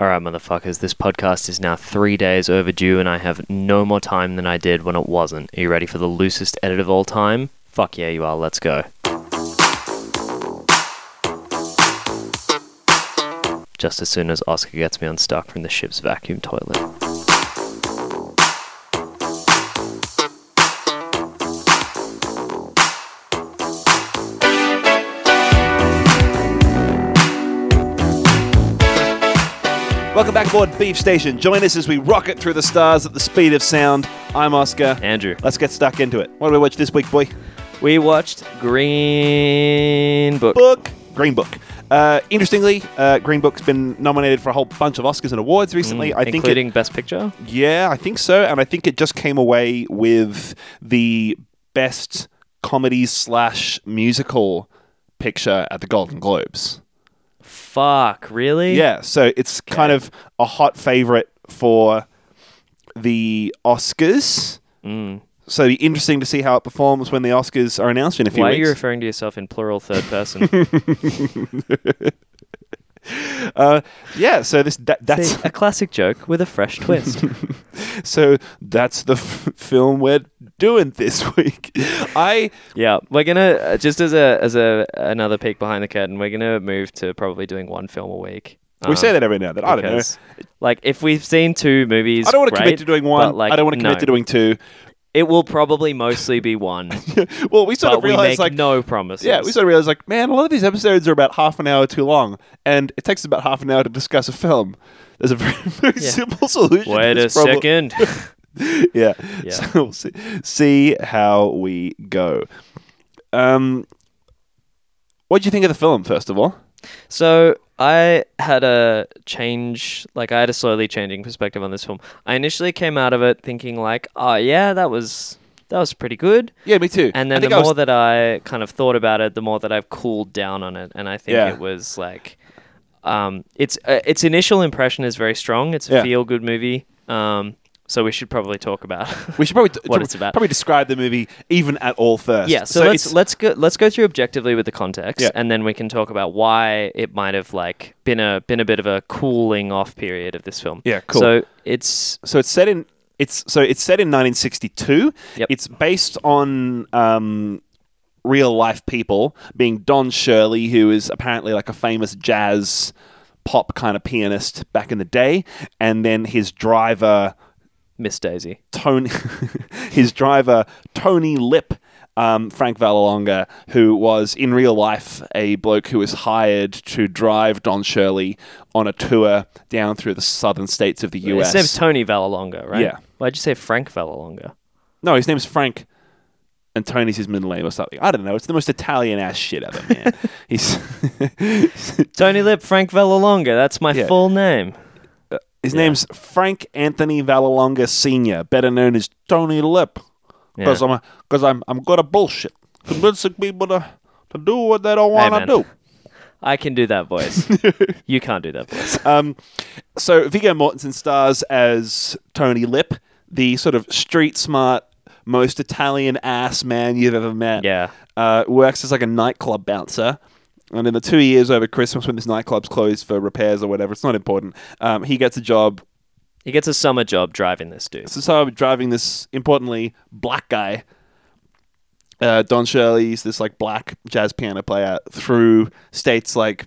All right, motherfuckers, this podcast is now three days overdue, and I have no more time than I did when it wasn't. Are you ready for the loosest edit of all time? Fuck yeah, you are. Let's go. Just as soon as Oscar gets me unstuck from the ship's vacuum toilet. Welcome back aboard Beef Station. Join us as we rocket through the stars at the speed of sound. I'm Oscar. Andrew, Let's get stuck into it. What do we watch this week, boy? we watched Green Book. Book. Green Book. Uh, interestingly, uh, Green Book's been nominated for a whole bunch of Oscars and awards recently. I think, it, including Best Picture. yeah, I think so, and I think it just came away with the best comedy slash musical picture at the Golden Globes. Fuck, really? Yeah, so it's kind of a hot favorite for the Oscars. Mm. So it'll be interesting to see how it performs when the Oscars are announced in a few Why are weeks. you referring to yourself in plural third person? uh, yeah, so this that, that's See, a classic joke with a fresh twist. so that's the f- film we're doing this week. I yeah, we're gonna uh, just as a as a another peek behind the curtain. We're gonna move to probably doing one film a week. we Um, say that every now and then. I don't know. Like if we've seen two movies, I don't want to commit to doing one. like, I don't want to commit no. to doing two. It will probably mostly be one, well, we sort but of we realized make like no promises. Yeah, we sort of realized like, man, a lot of these episodes are about half an hour too long, and it takes us about half an hour to discuss a film. There's a very, very Yeah. simple solution. Wait a problem. second. yeah. Yeah. So we'll see, see how we go. Um, what do you think of the film, first of all? So I had a change, like I had a slowly changing perspective on this film. I initially came out of it thinking like, oh yeah, that was that was pretty good. Yeah, me too. And then the more was- that I kind of thought about it, the more that I've cooled down on it, and I think Yeah. it was like, um, its uh, its initial impression is very strong. It's a Yeah. feel good movie. Um, so we should probably talk about. we should probably what it's about. Probably describe the movie even at all first. yeah, so, let's let's go let's go through objectively with the context, Yeah. and then we can talk about why it might have like been a been a bit of a cooling off period of this film. Yeah, cool. So it's so it's set in it's so it's set in 1962. Yep. It's based on um, real life people, being Don Shirley, who is apparently like a famous jazz pop kind of pianist back in the day, and then his driver Miss Daisy. Tony, his driver Tony Lip. Um, Frank Vallelonga, who was in real life a bloke who was hired to drive Don Shirley on a tour down through the southern states of the US. His name's Tony Vallelonga, right? Yeah. Why'd you say Frank Vallelonga? No, his name's Frank, and Tony's his middle name or something. I don't know. It's the most Italian ass shit ever, man. He's Tony Lip, Frank Vallelonga. That's my Yeah. full name. His Yeah. name's Frank Anthony Vallelonga Senior, better known as Tony Lip, because Yeah. I'm because I'm I'm good at bullshit, convincing people to to do what they don't want to do. I can do that voice. you can't do that voice. Um, so Viggo Mortensen stars as Tony Lip, the sort of street smart, most Italian ass man you've ever met. Yeah. uh, works as like a nightclub bouncer. And in the two years over Christmas when this nightclub's closed for repairs or whatever, it's not important. Um, he gets a job. He gets a summer job driving this dude. So, driving this importantly black guy. Uh, Don Shirley's this like black jazz piano player through states like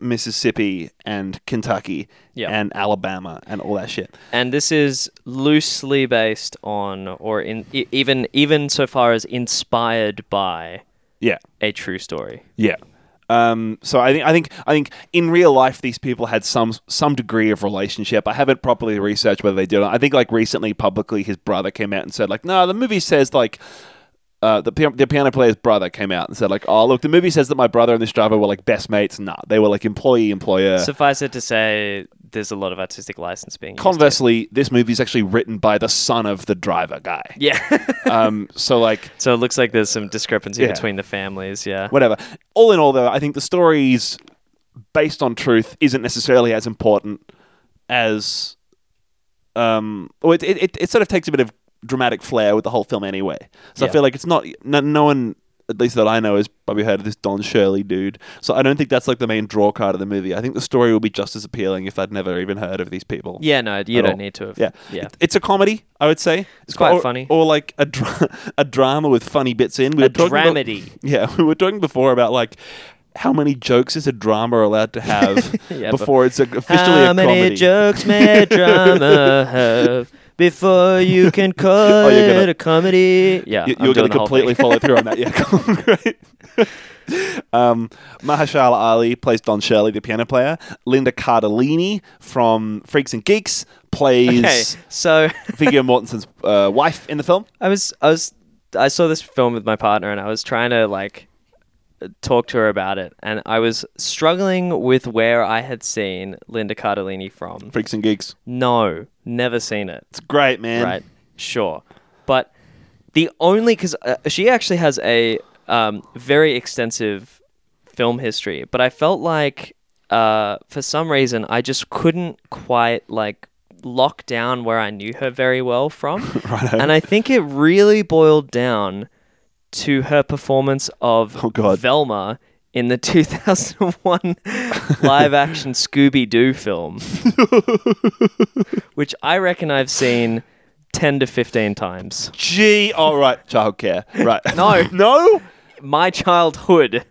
Mississippi and Kentucky Yeah. and Alabama and all that shit. And this is loosely based on, or in even even so far as inspired by, Yeah. a true story. Yeah. Um, so I think I think I think in real life these people had some some degree of relationship. I haven't properly researched whether they did. I think like recently publicly his brother came out and said like, no, the movie says like. Uh, the, the piano player's brother came out and said like, "Oh, look, the movie says that my brother and this driver were like best mates." Nah, they were like employee employer. Suffice it to say, there's a lot of artistic license being used. Conversely, this movie is actually written by the son of the driver guy. Yeah. Um, so like, so it looks like there's some discrepancy Yeah. between the families. Yeah. whatever. All in all, though, I think the story's based on truth isn't necessarily as important as um. Well, it, it, it sort of takes a bit of dramatic flair with the whole film anyway. So Yeah. I feel like it's not no, no one at least that I know, has probably heard of this Don Shirley dude. So I don't think that's like the main draw card of the movie. I think the story will be just as appealing if I'd never even heard of these people. Yeah, no, you don't all. need to have. Yeah, yeah. It- It's a comedy, I would say. It's quite or, funny. or like a dra- a drama with funny bits in. We A were talking about- dramedy. yeah, we were talking before about like how many jokes is a drama allowed to have Yeah, before it's officially How a comedy? How many jokes may a drama have before you can call Oh, you're gonna- it a comedy? Yeah, you, you're going to completely follow through on that. Yeah, great. Um, Mahershala Ali plays Don Shirley, the piano player. Linda Cardellini from Freaks and Geeks plays Okay, so Viggo Mortensen's uh, wife in the film. I was I was I saw this film with my partner and I was trying to like talk to her about it and I was struggling with where I had seen Linda Cardellini from. Freaks and Geeks. No, never seen it. It's great, man. Right. Sure. But the only because uh, she actually has a um, very extensive film history, but I felt like uh, for some reason I just couldn't quite like lock down where I knew her very well from. Righto. and I think it really boiled down to her performance of Oh, God. Velma in the 2001 live action Scooby Doo film, which I reckon I've seen 10 to 15 times. Gee, all right, childcare. Right. No. no. My childhood.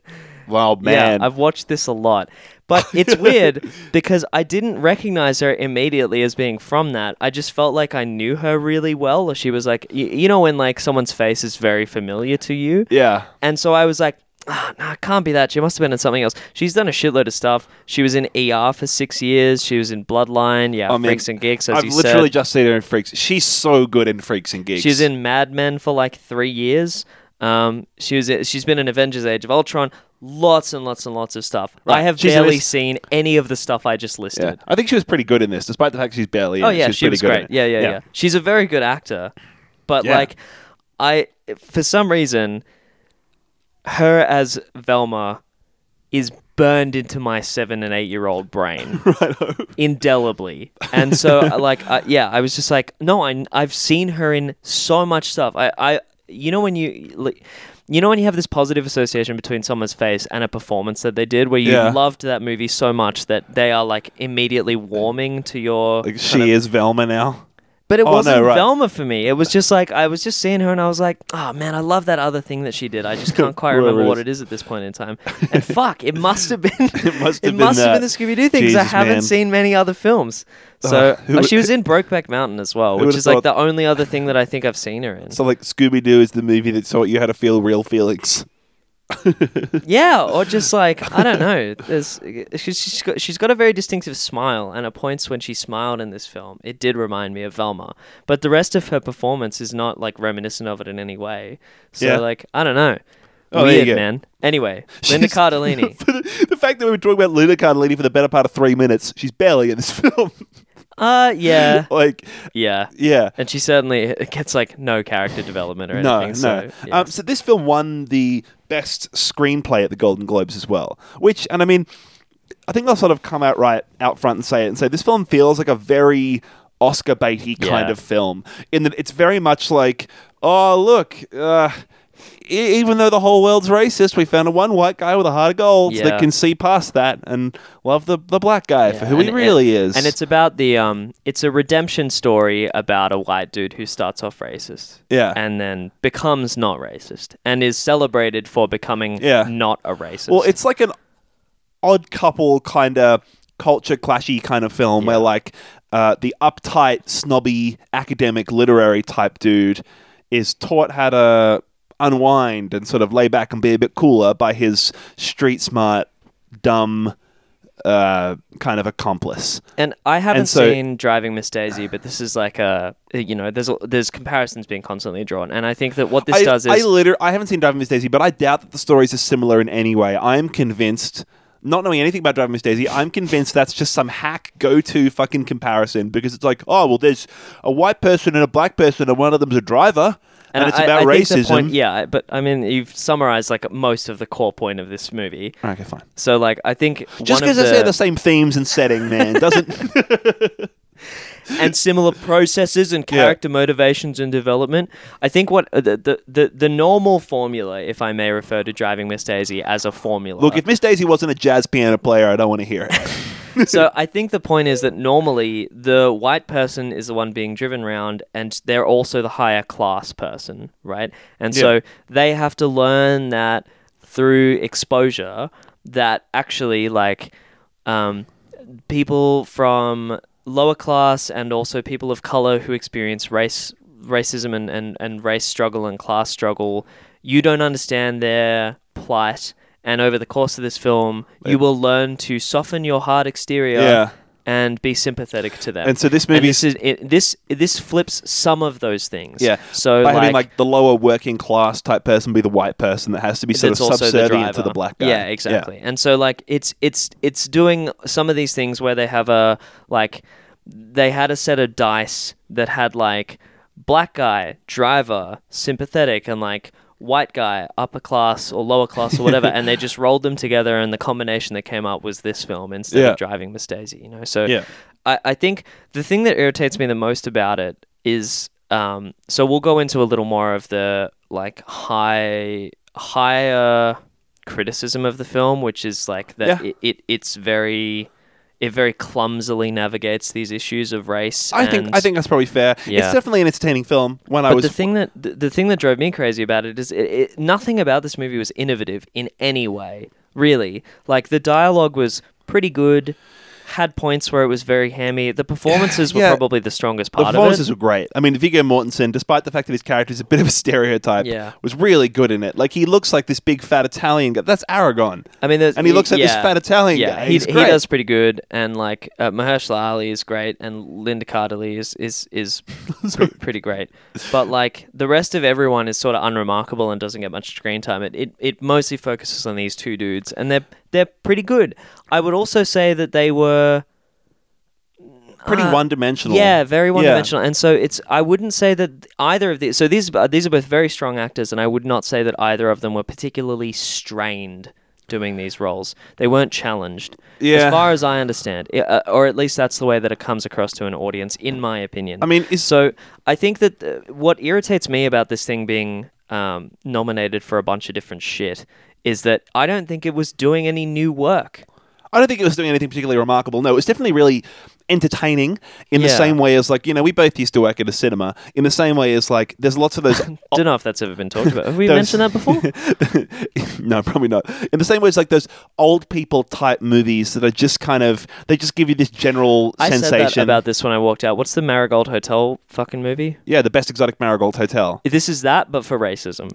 Wow, man. Yeah, I've watched this a lot. But it's weird because I didn't recognize her immediately as being from that. I just felt like I knew her really well. She was like, y- you know, when like someone's face is very familiar to you. yeah. And so I was like, ah, no, it can't be that. She must have been in something else. She's done a shitload of stuff. She was in ER for six years. She was in Bloodline. Yeah, I mean, Freaks and Geeks, as I've you literally said. just seen her in Freaks. She's so good in Freaks and Geeks. She's in Mad Men for like three years. Um, she was. She's been in Avengers: Age of Ultron. Lots and lots and lots of stuff. Right. I have She's barely seen any of the stuff I just Yeah. listed. I think she was pretty good in this, despite the fact she's barely. Oh yeah, She's she pretty was good great. it. Yeah, yeah, yeah, She's a very good actor, but Yeah. like, I for some reason, her as Velma is burned into my seven and eight year old brain indelibly, and so like, uh, yeah, I was just like, no, I I've seen her in so much stuff. I I you know when you like. You know when you have this positive association between someone's face and a performance that they did, where you Yeah. loved that movie so much that they are like immediately warming to your Like kind she of- is Velma now. But it Oh, wasn't right. Velma for me. It was just like I was just seeing her and I was like, oh man, I love that other thing that she did. I just can't quite remember what it is at this point in time. And fuck, it must have been it must have been been the Scooby Doo thing because I haven't man. seen many other films. So Ugh, who oh, she was in Brokeback Mountain as well, which is like the only other thing that I think I've seen her in. So like Scooby Doo is the movie that taught you how to feel real feelings. Yeah, or just like I don't know. There's she's got, she's got a very distinctive smile, and at points when she smiled in this film, it did remind me of Velma. But the rest of her performance is not like reminiscent of it in any way. So Yeah. like I don't know. Oh, Weird man. Anyway, Linda She's- Cardellini. The, the fact that we were talking about Linda Cardellini for the better part of three minutes, she's barely in this film. Uh yeah, like, yeah. yeah. And she certainly gets like no character development or No, anything. no. So, yeah. Um, so this film won the best screenplay at the Golden Globes as well. Which, and I mean, I think I'll sort of come out right out front and say it and say this film feels like a very Oscar baity kind Yeah. of film in that it's very much like, oh look, uh, even though the whole world's racist, we found a one white guy with a heart of gold Yeah. that can see past that and love the, the black guy for Yeah, who he really and- is. And it's about the um, it's a redemption story about a white dude who starts off racist, Yeah. and then becomes not racist, and is celebrated for becoming Yeah. not a racist. Well, it's like an odd couple kind of culture clashy kind of film where like uh, the uptight, snobby, academic, literary type dude is taught how to unwind and sort of lay back and be a bit cooler by his street smart, dumb uh, kind of accomplice. and I haven't and so- seen Driving Miss Daisy, but this is like a you know there's a, there's comparisons being constantly drawn, and I think that what this I, does is I liter- I haven't seen Driving Miss Daisy, but I doubt that the stories are similar in any way. I am convinced, not knowing anything about Driving Miss Daisy, I'm convinced that's just some hack go-to fucking comparison because it's like, oh well, there's a white person and a black person, and one of them's a driver, and, it's I- about I racism. point- yeah, but I mean you've summarized like most of the core point of this movie. Okay, fine. So like I think Just because they the, say the same themes and setting, man, doesn't. and similar processes and character motivations and development. I think what uh, the, the the the normal formula, if I may refer to driving Miss Daisy as a formula. Look, if Miss Daisy wasn't a jazz piano player, I don't want to hear it. so I think the point is that normally the white person is the one being driven around, and they're also the higher class person, right? And Yeah. so they have to learn that through exposure that actually like um, people from lower class and also people of color who experience race racism and, and, and race struggle and class struggle you don't understand their plight and over the course of this film you will learn to soften your hard exterior Yeah. and be sympathetic to them And so this movie this is it, this this flips some of those things Yeah. so by like, having like the lower working class type person be the white person that has to be sort of also the subservient to the black guy. Yeah, exactly. And so like it's it's it's doing some of these things where they have a like they had a set of dice that had like black guy, driver, sympathetic and like white guy, upper class or lower class or whatever and they just rolled them together and the combination that came up was this film instead Yeah. of driving Miss Daisy, you know. So Yeah. I, I think the thing that irritates me the most about it is um, so we'll go into a little more of the like high higher criticism of the film, which is like that Yeah. it, it it's very it very clumsily navigates these issues of race. I think I think that's probably fair. Yeah. It's definitely an entertaining film. When I was the thing that the, the thing that drove me crazy about it is it, it, nothing about this movie was innovative in any way. Really, like the dialogue was pretty good, had points where it was very hammy. The performances were Yeah. probably the strongest part of it. The performances were great. I mean, Viggo Mortensen, despite the fact that his character is a bit of a stereotype, Yeah. was really good in it. Like he looks like this big fat Italian guy. That's Aragorn. I mean, there's- And he looks like this yeah. fat Italian Yeah, guy. he, He's he great. does pretty good, and like uh, Mahershala Ali is great, and Linda Cardellini is is is pre- pretty great. But like the rest of everyone is sort of unremarkable and doesn't get much screen time. It, it it mostly focuses on these two dudes, and they're they're pretty good. I would also say that they were Pretty uh, one-dimensional. Yeah, very one-dimensional. And so it's I wouldn't say that either of these. So these uh, these are both very strong actors, and I would not say that either of them were particularly strained doing these roles. They weren't challenged, Yeah. as far as I understand, I- uh, or at least that's the way that it comes across to an audience, in my opinion. I mean, is so I think that uh, what irritates me about this thing being um, nominated for a bunch of different shit is that I don't think it was doing any new work. I don't think it was doing anything particularly remarkable. No, it was definitely really entertaining in the same way as like you know we both used to work at a cinema. In the same way as like there's lots of those. Don't know if that's ever been talked about. Have we Those- mentioned that before? no, probably not. In the same way as like those old people type movies that are just kind of they just give you this general I said sensation. that about this when I walked out. What's the Marigold Hotel fucking movie? yeah, the best exotic marigold hotel. This is that, but for racism.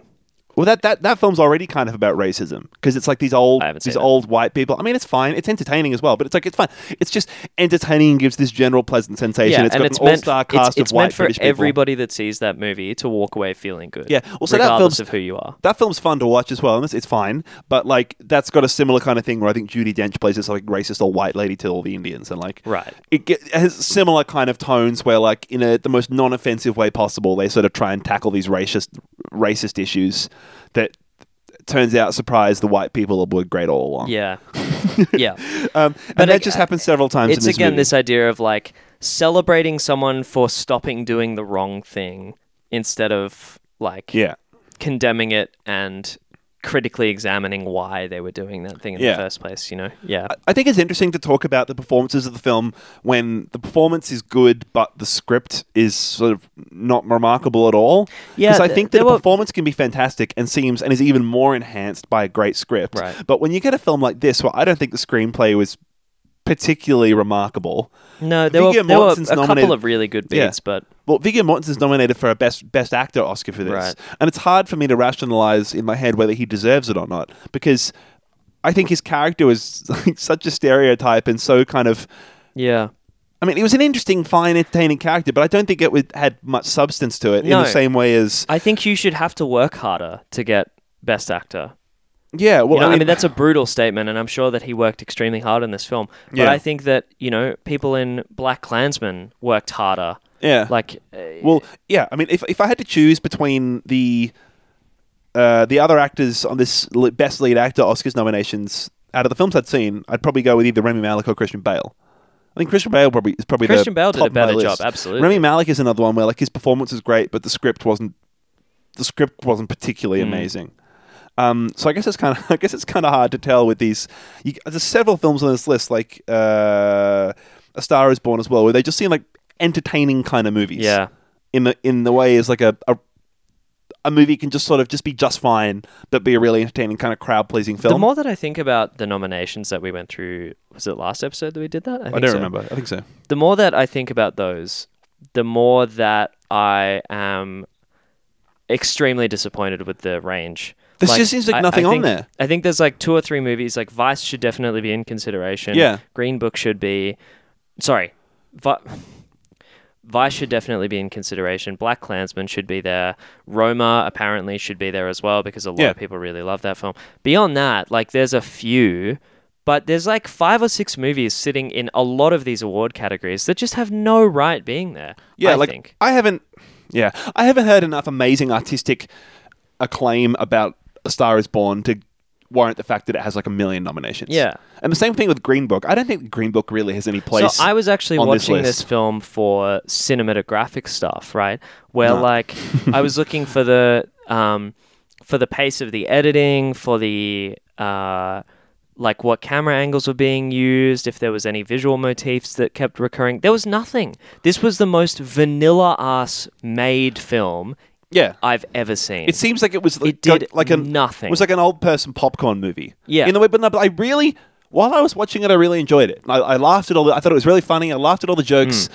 Well, that, that, that film's already kind of about racism because it's like these old these old white people. I mean, it's fine. It's entertaining as well, but it's like it's fine. It's just entertaining and gives this general pleasant sensation. it's and got it's an all star cast it's, it's of white meant for British people. everybody that sees that movie to walk away feeling good. Yeah, well, so that regardless film's- of who you are. That film's fun to watch as well, and it's, it's fine. But like, that's got a similar kind of thing where I think Judi Dench plays this like racist old white lady to all the Indians, and like, Right. it, get, it has similar kind of tones where like in a the most non-offensive way possible, they sort of try and tackle these racist racist issues that turns out surprise the white people were great all along. Yeah. yeah. Um, But and that ag- just happens several times. It's in this again movie. this idea of like celebrating someone for stopping doing the wrong thing instead of like Yeah, condemning it and critically examining why they were doing that thing in Yeah. the first place, you know? Yeah. I think it's interesting to talk about the performances of the film when the performance is good, but the script is sort of not remarkable at all. Yeah, because I th- think that the were- performance can be fantastic and seems and is even more enhanced by a great script. Right. But when you get a film like this, where I don't think the screenplay was particularly remarkable. No, there were, there were a couple of really good Yeah. but Well, Viggo Mortensen's nominated for a best best actor Oscar for this, Right. and it's hard for me to rationalize in my head whether he deserves it or not because I think his character was like, such a stereotype and so kind of. yeah. I mean, it was an interesting, fine, entertaining character, but I don't think it would, had much substance to it in the same way as. I think you should have to work harder to get best actor. Yeah, well, You know, I, mean, that's a brutal statement, and I'm sure that he worked extremely hard in this film. But Yeah. I think that you know people in Black Klansman worked harder. yeah. Like, uh, well, yeah. I mean, if if I had to choose between the uh, the other actors on this best lead actor Oscars nominations out of the films I'd seen, I'd probably go with either Rami Malek or Christian Bale. I think Christian Bale probably is probably Christian the Bale did a better job, absolutely. Rami Malek is another one where like his performance is great, but the script wasn't the script wasn't particularly Mm. amazing. Um, so I guess it's kind of I guess it's kind of hard to tell with these. You, there's several films on this list, like uh, A Star Is Born as well, where they just seem like entertaining kind of movies. Yeah. In the in the way is like a, a a movie can just sort of just be just fine, but be a really entertaining kind of crowd pleasing film. The more that I think about the nominations that we went through, was it last episode that we did that? I think don't so. remember. I think so. The more that I think about those, the more that I am extremely disappointed with the range. There just seems like I- nothing I on there. I think there's like two or three movies. Like Vice should definitely be in consideration. Yeah. Green Book should be. Sorry, Vi- Vice should definitely be in consideration. Black Klansman should be there. Roma apparently should be there as well because a lot Yeah. of people really love that film. Beyond that, like there's a few, but there's like five or six movies sitting in a lot of these award categories that just have no right being there. Yeah, I like think. I haven't. Yeah, I haven't heard enough amazing artistic acclaim about A Star Is Born to warrant the fact that it has like a million nominations. Yeah. and the same thing with Green Book. I don't think Green Book really has any place. So I was actually this watching this, list. film for cinematographic stuff, right? Where No. like I was looking for the um, for the pace of the editing, for the uh, like what camera angles were being used, if there was any visual motifs that kept recurring. There was nothing. This was the most vanilla ass made film yeah. I've ever seen. It seems like it was like, It did like, a nothing. It was like an old person popcorn movie. Yeah. in the way, but, no, but I really, while I was watching it, I really enjoyed it. I, I laughed at all. The, I thought it was really funny. I laughed at all the jokes,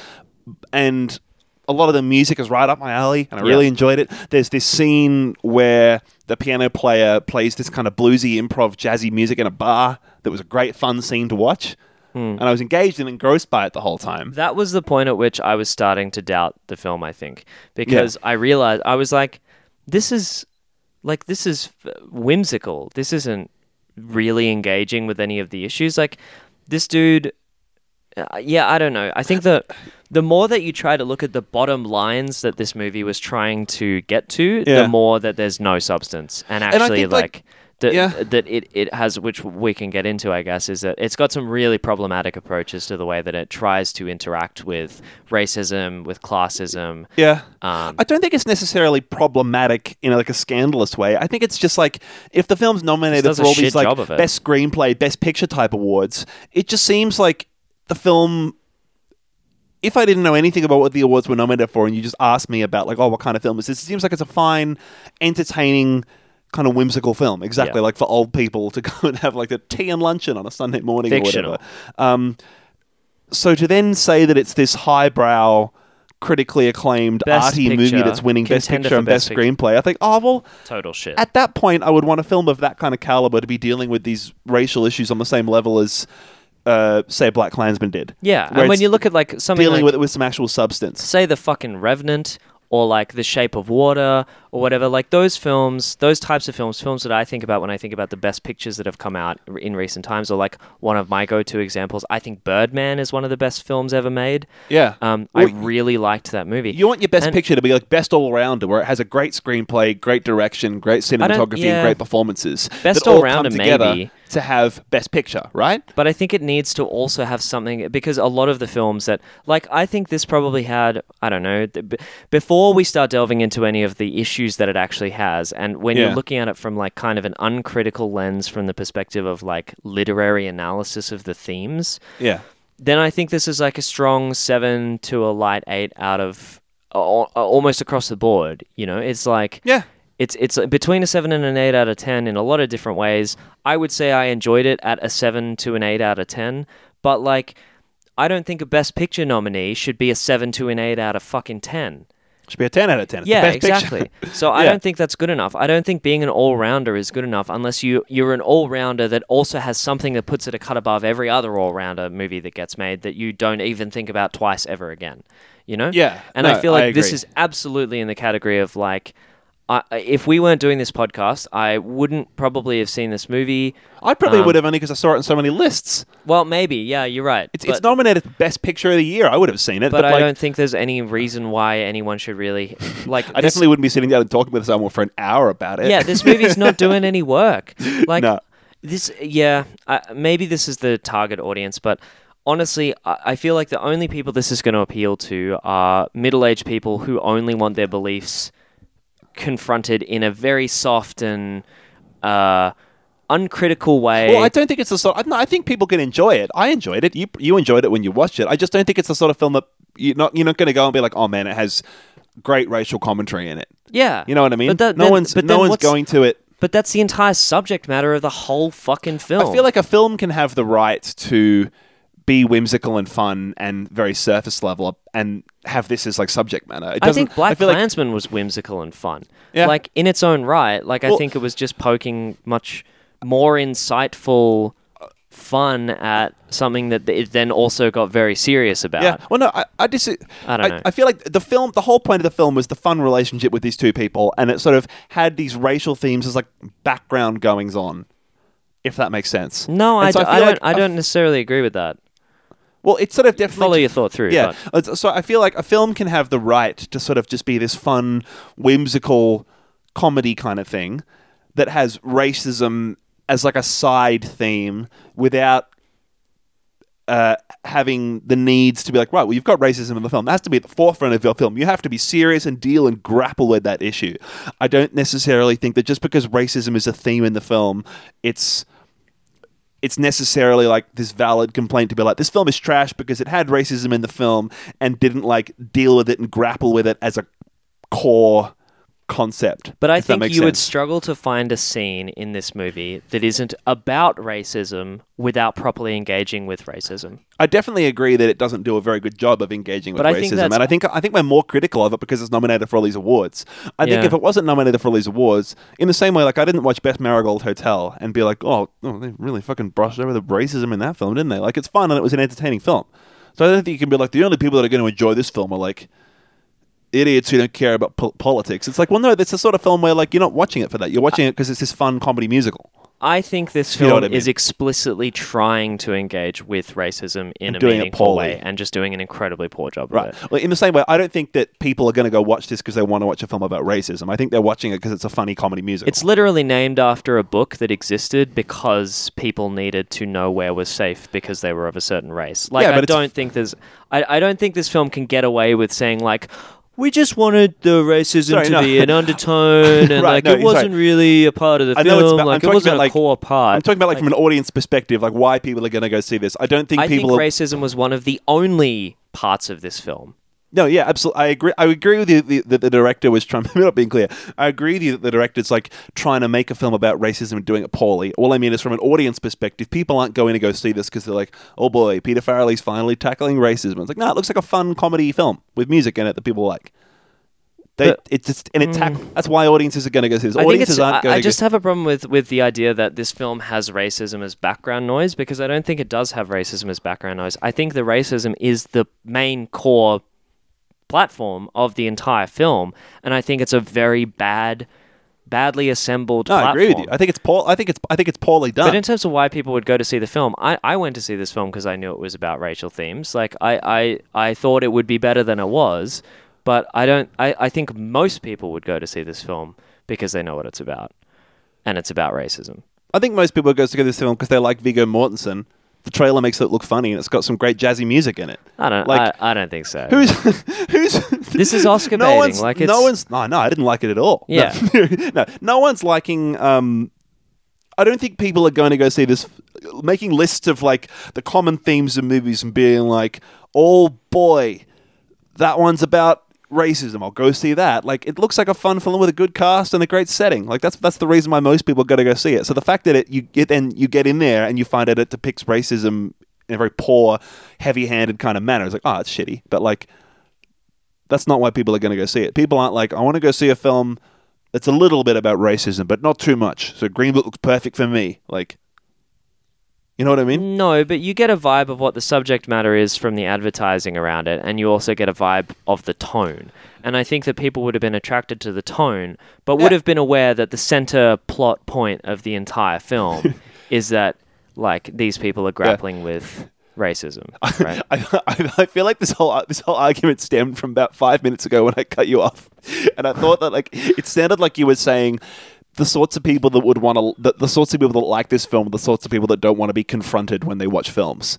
hmm. and a lot of the music is right up my alley, and I Yeah. really enjoyed it. There's this scene where the piano player plays this kind of bluesy improv jazzy music in a bar. That was a great fun scene to watch, and I was engaged and engrossed by it the whole time. That was the point at which I was starting to doubt the film, I think, because I realized I was like, this is like this is whimsical. This isn't really engaging with any of the issues. Like this dude uh, yeah, I don't know. I think that the more that you try to look at the bottom lines that this movie was trying to get to, Yeah. the more that there's no substance. And actually, think, like- like, that, yeah. that it, it has, which we can get into, I guess, is that it's got some really problematic approaches to the way that it tries to interact with racism, with classism. Yeah. Um, I don't think it's necessarily problematic in like a scandalous way. I think it's just like if the film's nominated for all these like job of it. best screenplay, best picture type awards, it just seems like the film. If I didn't know anything about what the awards were nominated for, and you just asked me about like, oh, what kind of film is this? It seems like it's a fine, entertaining, kind of whimsical film. Exactly Yeah. like for old people to go and have like a tea and luncheon on a Sunday morning Fictional. or whatever. Um, so to then say that it's this highbrow, critically acclaimed, Best arty movie that's winning best picture and best, best screenplay, I think, oh well, total shit. at that point, I would want a film of that kind of caliber to be dealing with these racial issues on the same level as, uh, say, Black Klansman did. yeah, and when you look at like something dealing like, with it with some actual substance. say the fucking Revenant or like The Shape of Water or whatever, like those films, those types of films, films that I think about when I think about the best pictures that have come out in recent times, or like one of my go-to examples, I think Birdman is one of the best films ever made. Yeah. Um, I really liked that movie. You want your best And- picture to be like best all rounder, where it has a great screenplay, great direction, great cinematography, yeah. and great performances. Best all all-rounder, together maybe. To have best picture, right? But I think it needs to also have something because a lot of the films that, like, I think this probably had, I don't know, b- before we start delving into any of the issues that it actually has, and when Yeah. you're looking at it from like kind of an uncritical lens from the perspective of like literary analysis of the themes, Yeah. then I think this is like a strong seven to a light eight out of almost across the board. You know, it's like Yeah. It's it's uh, between a seven and an eight out of ten in a lot of different ways. I would say I enjoyed it at a seven to an eight out of ten, but like I don't think a Best Picture nominee should be a seven to an eight out of fucking ten. Should be a 10 out of 10. It's the Yeah, exactly. So I Yeah. don't think that's good enough. I don't think being an all rounder is good enough unless you you're an all rounder that also has something that puts it a cut above every other all rounder movie that gets made that you don't even think about twice ever again. You know? Yeah, And no, I feel I like this is absolutely in the category of like. I if we weren't doing this podcast, I wouldn't probably have seen this movie. I probably Um, would have only because I saw it on so many lists. Well, maybe, yeah, you're right. It's, but, it's nominated Best Picture of the Year. I would have seen it, but but, I like, don't think there's any reason why anyone should really like. I this- definitely wouldn't be sitting down and talking with someone for an hour about it. yeah, this movie's not doing any work. Like No. this, yeah. Uh, maybe this is the target audience, but honestly, I I feel like the only people this is going to appeal to are middle-aged people who only want their beliefs confronted in a very soft and uh, uncritical way. Well, I don't think it's the sort. I, no, I think people can enjoy it. I enjoyed it. You you enjoyed it when you watched it. I just don't think it's the sort of film that you're not you're not going to go and be like, oh man, it has great racial commentary in it. yeah, You know what I mean? But that- no then- one's but no one's going to it. But that's the entire subject matter of the whole fucking film. I feel like a film can have the right to be whimsical and fun and very surface level and have this as like subject matter. It I doesn't- think Black feel like- Klansman was whimsical and fun. Yeah. Like in its own right. Like I think it was just poking much more insightful fun at something that it then also got very serious about. Yeah. Well, no, I, I dis- I don't know. I feel like the film, the whole point of the film was the fun relationship with these two people, and it sort of had these racial themes as like background goings on, if that makes sense. No, I, so I don't. like I don't necessarily agree with that. Well, it's sort of definitely Follow your thought through. Yeah. but- So I feel like a film can have the right to sort of just be this fun, whimsical comedy kind of thing that has racism as like a side theme without uh, having the needs to be like, right, well, you've got racism in the film. That has to be at the forefront of your film. You have to be serious and deal and grapple with that issue. I don't necessarily think that just because racism is a theme in the film, it's it's necessarily like this valid complaint to be like this film is trash because it had racism in the film and didn't like deal with it and grapple with it as a core concept. But I think you would struggle to find a scene in this movie that isn't about racism without properly engaging with racism. I definitely agree that it doesn't do a very good job of engaging with But racism, that's- and I think I think we're more critical of it because it's nominated for all these awards. I think if it wasn't nominated for all these awards, in the same way, like I didn't watch Best Marigold Hotel and be like, oh, oh they really fucking brushed over the racism in that film, didn't they? Like it's fun and it was an entertaining film. So I don't think you can be like the only people that are going to enjoy this film are like idiots who don't care about po- politics. It's like, well, no, it's the sort of film where like you're not watching it for that. You're watching it because it's this fun comedy musical. I think this You know film I mean? is explicitly trying to engage with racism in And a meaningful way and just doing an incredibly poor job Right. of it. Well, in the same way, I don't think that people are going to go watch this because they want to watch a film about racism. I think they're watching it because it's a funny comedy musical. It's literally named after a book that existed because people needed to know where was safe because they were of a certain race. Like Yeah, I don't think there's I, I don't think this film can get away with saying like we just wanted the racism Sorry, to no. be an undertone and Right, like no, it wasn't sorry. really a part of the I know it's film. about- I'm like it talking wasn't about, a like- core part. I'm talking about like, from an audience perspective, like why people are going to go see this. I don't think people I think people. are, racism was one of the only parts of this film. No, yeah, absolutely. I agree. I agree with you the- that the director was trying. Maybe not being clear. I agree with you that the director's like trying to make a film about racism and doing it poorly. All I mean is from an audience perspective, people aren't going to go see this because they're like, oh boy, Peter Farrelly's finally tackling racism. It's like, no, it looks like a fun comedy film with music in it that people like. They, But- it's just and it tack, mm. that's why audiences are going to go see this. I Audiences aren't I, going I to just go. have a problem with with the idea that this film has racism as background noise because I don't think it does have racism as background noise. I think the racism is the main core platform of the entire film, and I think it's a very bad, badly assembled. No, I platform. agree with you. I think it's poor. I think it's. I think it's poorly done. But in terms of why people would go to see the film, I, I went to see this film because I knew it was about racial themes. Like I, I, I thought it would be better than it was, but I don't. I, I think most people would go to see this film because they know what it's about, and it's about racism. I think most people would go to see this film because they like Viggo Mortensen. The trailer makes it look funny, and it's got some great jazzy music in it. I don't. Like, I, I don't think so. Who's who's This is Oscar no baiting, One's, like, no one's. No, no, I didn't like it at all. No. Yeah. no, no one's liking. Um, I don't think people are going to go see this, making lists of like the common themes of movies and being like, oh boy, that one's about racism. I'll go see that. Like it looks like a fun film with a good cast and a great setting. Like that's that's the reason why most people got to go see it. So the fact that it you get then you get in there and you find out it depicts racism in a very poor, heavy-handed kind of manner. It's like, oh, it's shitty. But like that's not why people are going to go see it. People aren't like, I want to go see a film that's a little bit about racism, but not too much. So Green Book looks perfect for me. Like, you know what I mean? No, but you get a vibe of what the subject matter is from the advertising around it, and you also get a vibe of the tone. And I think that people would have been attracted to the tone, but would have been aware that the center plot point of the entire film is that, like, these people are grappling with racism, right? I, I, I feel like this whole this whole argument stemmed from about five minutes ago when I cut you off, and I thought that like it sounded like you were saying the sorts of people that would want to the, the sorts of people that like this film, are the sorts of people that don't want to be confronted when they watch films.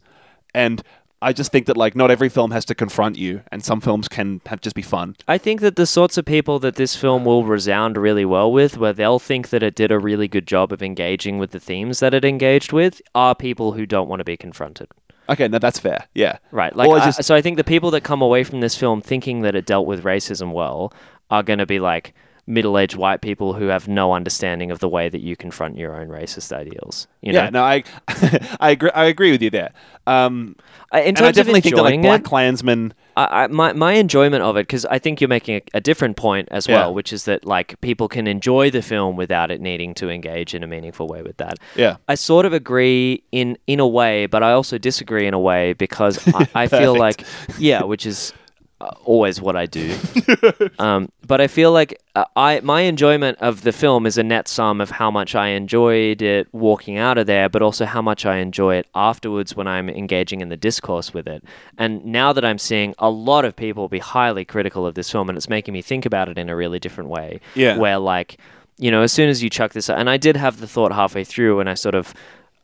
And I just think that like not every film has to confront you, and some films can have just be fun. I think that the sorts of people that this film will resound really well with, where they'll think that it did a really good job of engaging with the themes that it engaged with, are people who don't want to be confronted. Okay, no, that's fair. Yeah, Right. Like, I I- so I think the people that come away from this film thinking that it dealt with racism well are going to be like middle-aged white people who have no understanding of the way that you confront your own racist ideals. You know, yeah. No, I, I agree. I agree with you there. Um, Uh, in and I terms of definitely think that like Black it, Klansman. I, I, my my enjoyment of it because I think you're making a, a different point as Yeah. well, which is that like people can enjoy the film without it needing to engage in a meaningful way with that. Yeah. I sort of agree in in a way, but I also disagree in a way because I, I feel like yeah, which is always what I do. um, but I feel like uh, I my enjoyment of the film is a net sum of how much I enjoyed it walking out of there, but also how much I enjoy it afterwards when I'm engaging in the discourse with it. And now that I'm seeing a lot of people be highly critical of this film, and it's making me think about it in a really different way. Yeah. Where like you know, as soon as you chuck this, and I did have the thought halfway through, and I sort of,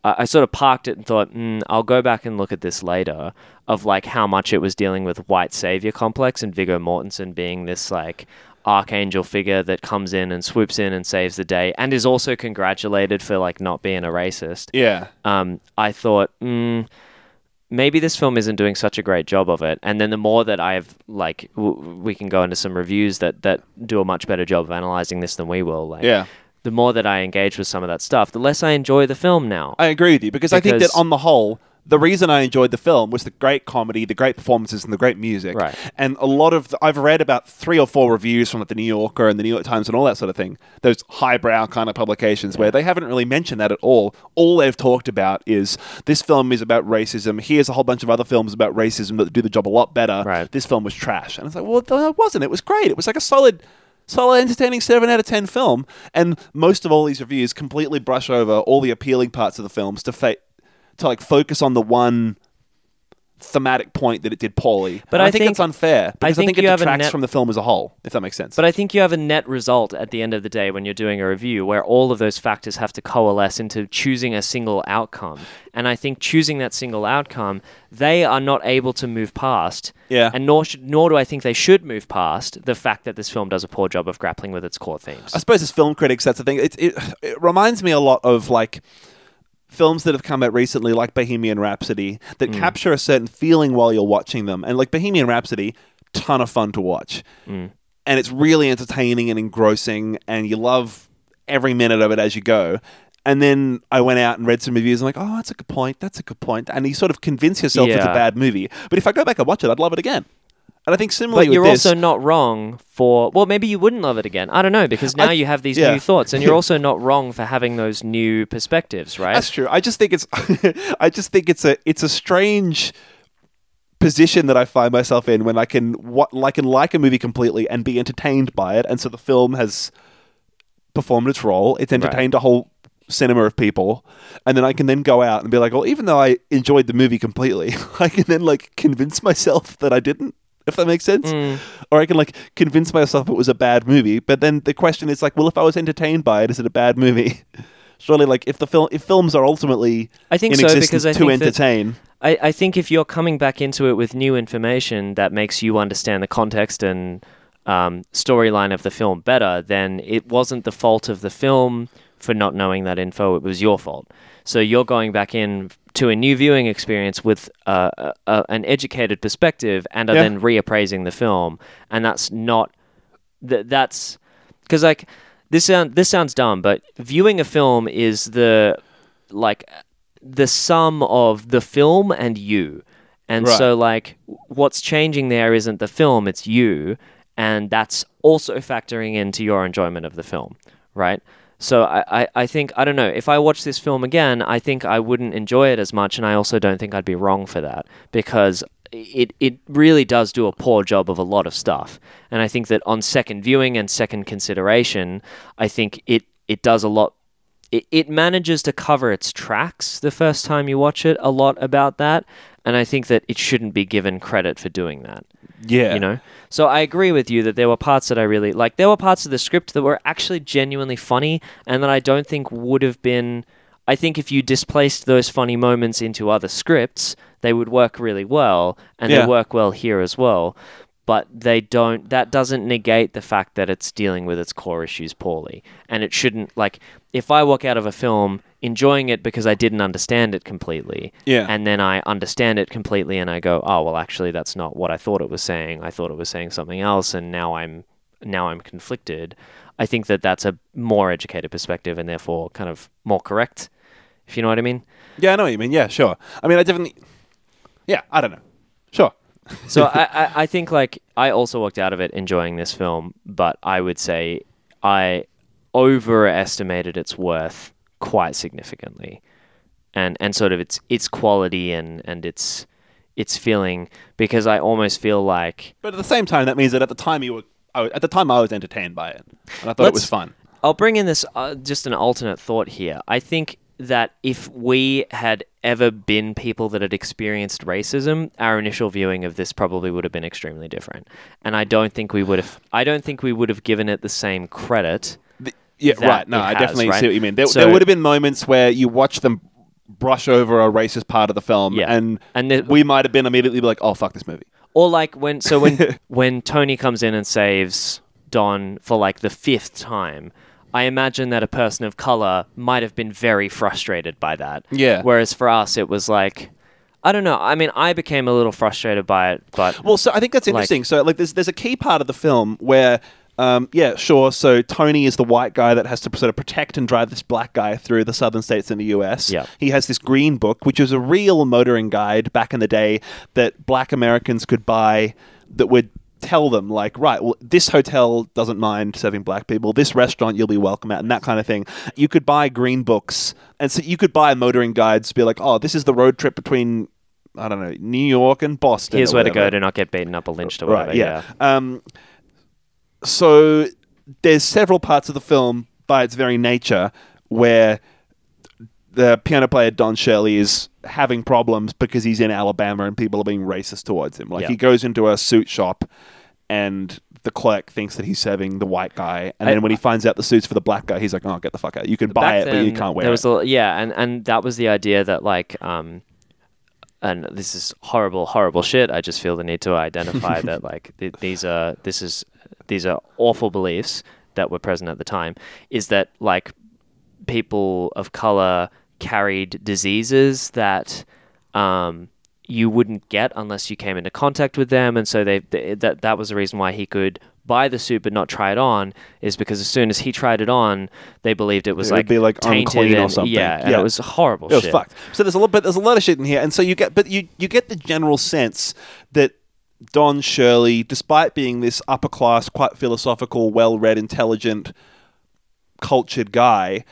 I sort of parked it and thought, mm, I'll go back and look at this later, of like how much it was dealing with white savior complex and Viggo Mortensen being this like archangel figure that comes in and swoops in and saves the day, and is also congratulated for like not being a racist. Yeah. Um, I thought, mm, maybe this film isn't doing such a great job of it. And then the more that I've like, w- we can go into some reviews that that do a much better job of analyzing this than we will. Like, Yeah. The more that I engage with some of that stuff, the less I enjoy the film now. I agree with you because, I think that Because- on the whole, the reason I enjoyed the film was the great comedy, the great performances, and the great music. Right. And a lot of the, I've read about three or four reviews from like, the New Yorker and the New York Times and all that sort of thing. Those highbrow kind of publications where they haven't really mentioned that at all. All they've talked about is this film is about racism. Here's a whole bunch of other films about racism that do the job a lot better. Right. This film was trash, and it's like, well, no, it wasn't. It was great. It was like a solid solid, entertaining seven out of ten film. And most of all these reviews completely brush over all the appealing parts of the films to fa- to like focus on the one thematic point that it did poorly. But I, I think, think- it's unfair because I think think, it you have a detracts net- from the film as a whole. If that makes sense. But I think you have a net result at the end of the day when you're doing a review where all of those factors have to coalesce into choosing a single outcome. And I think choosing that single outcome, they are not able to move past. Yeah. And nor should, nor do I think they should move past the fact that this film does a poor job of grappling with its core themes. I suppose as film critics, that's the thing. It, it, it reminds me a lot of like films that have come out recently, like Bohemian Rhapsody, that Mm. capture a certain feeling while you're watching them. And like Bohemian Rhapsody, ton of fun to watch, Mm. and it's really entertaining and engrossing, and you love every minute of it as you go. And then I went out and read some reviews. and like, oh, that's a good point. That's a good point. And you sort of convince yourself it's a bad movie. But if I go back and watch it, I'd love it again. And I think similarly But you're this, also not wrong for well, maybe you wouldn't love it again. I don't know because now I- you have these yeah. new thoughts, and you're also not wrong for having those new perspectives, right? That's true. I just think it's I just think it's a it's a strange position that I find myself in when I can what I can like a movie completely and be entertained by it, and so the film has performed its role. It's entertained a whole cinema of people, and then I can then go out and be like, well, even though I enjoyed the movie completely, I can then like convince myself that I didn't. If that makes sense, Mm. or I can like convince myself it was a bad movie. But then the question is like, well, if I was entertained by it, is it a bad movie? Surely, like if the film, if films are ultimately I think in so, because I to think that- entertain, I, I think if you're coming back into it with new information that makes you understand the context and um, storyline of the film better, then it wasn't the fault of the film for not knowing that info. It was your fault. So you're going back in to a new viewing experience with uh, a, a, an educated perspective and are Yeah. then reappraising the film, and that's not th- that's because like this sound this sounds dumb, but viewing a film is the like the sum of the film and you. And Right. so like what's changing there isn't the film, it's you, and that's also factoring into your enjoyment of the film, right? So I, I, I think I don't know, if I watch this film again, I think I wouldn't enjoy it as much and I also don't think I'd be wrong for that because it it really does do a poor job of a lot of stuff. And I think that on second viewing and second consideration, I think it it does a lot it, it manages to cover its tracks the first time you watch it a lot about that and i think that it shouldn't be given credit for doing that. Yeah, you know so i agree with you that there were parts that i really like there were parts of the script that were actually genuinely funny and that i don't think would have been I think if you displaced those funny moments into other scripts, they would work really well, and Yeah. they work well here as well. But they don't. That doesn't negate the fact that it's dealing with its core issues poorly, and it shouldn't. Like, if I walk out of a film enjoying it because I didn't understand it completely, Yeah. and then I understand it completely, and I go, oh well, actually, that's not what I thought it was saying. I thought it was saying something else, and now I'm now I'm conflicted. I think that that's a more educated perspective, and therefore kind of more correct. If you know what I mean. Yeah, I know what you mean. Yeah, sure. I mean, I definitely. Yeah, I don't know. Sure. So I, I, I think like I also walked out of it enjoying this film, but I would say I overestimated its worth quite significantly, and and sort of its its quality and and its its feeling because I almost feel like But at the same time, that means that at the time you were, I, at the time I was entertained by it, and I thought it was fun. I'll bring in this uh, just an alternate thought here. I think that if we had ever been people that had experienced racism, our initial viewing of this probably would have been extremely different. And I don't think we would have. I don't think we would have given it the same credit. The- yeah, right. No, I has, definitely right? see what you mean. There, So- there would have been moments where you watch them brush over a racist part of the film, Yeah. and And we might have been immediately like, "Oh, fuck this movie." Or like when so when when Tony comes in and saves Don for like the fifth time, I imagine that a person of color might have been very frustrated by that. Yeah. Whereas for us, it was like, I don't know. I mean, I became a little frustrated by it, but Well, so I think that's Like- interesting. so, like, there's there's a key part of the film where, um, yeah, sure. So Tony is the white guy that has to sort of protect and drive this black guy through the southern states in the U.S. Yeah. he has this green book, which was a real motoring guide back in the day that Black Americans could buy that would tell them like right well this hotel doesn't mind serving black people this restaurant you'll be welcome at and that kind of thing you could buy green books and so you could buy motoring guides to be like oh this is the road trip between I don't know New York and Boston here's where to go to not get beaten up or lynched or whatever. Right, yeah. Um, so there's several parts of the film by its very nature where the piano player Don Shirley is having problems because he's in Alabama and people are being racist towards him. Like Yeah. he goes into a suit shop and the clerk thinks that he's serving the white guy, and I- then when he finds out the suit's for the black guy, he's like, "Oh, get the fuck out! You can buy it, but you can't wear there it." a, yeah, and and that was the idea that like um, and this is horrible, horrible shit. I just feel the need to identify that like th- these are this is these are awful beliefs that were present at the time. Is that like people of color carried diseases that um, you wouldn't get unless you came into contact with them, and so they, they that that was the reason why he could buy the suit but not try it on is because as soon as he tried it on, they believed it was It like be, like, tainted unclean or something. Yeah, and it was horrible It was shit. fucked. So there's a lot, but there's a lot of shit in here, and so you get, but you you get the general sense that Don Shirley, despite being this upper class, quite philosophical, well-read, intelligent, cultured guy,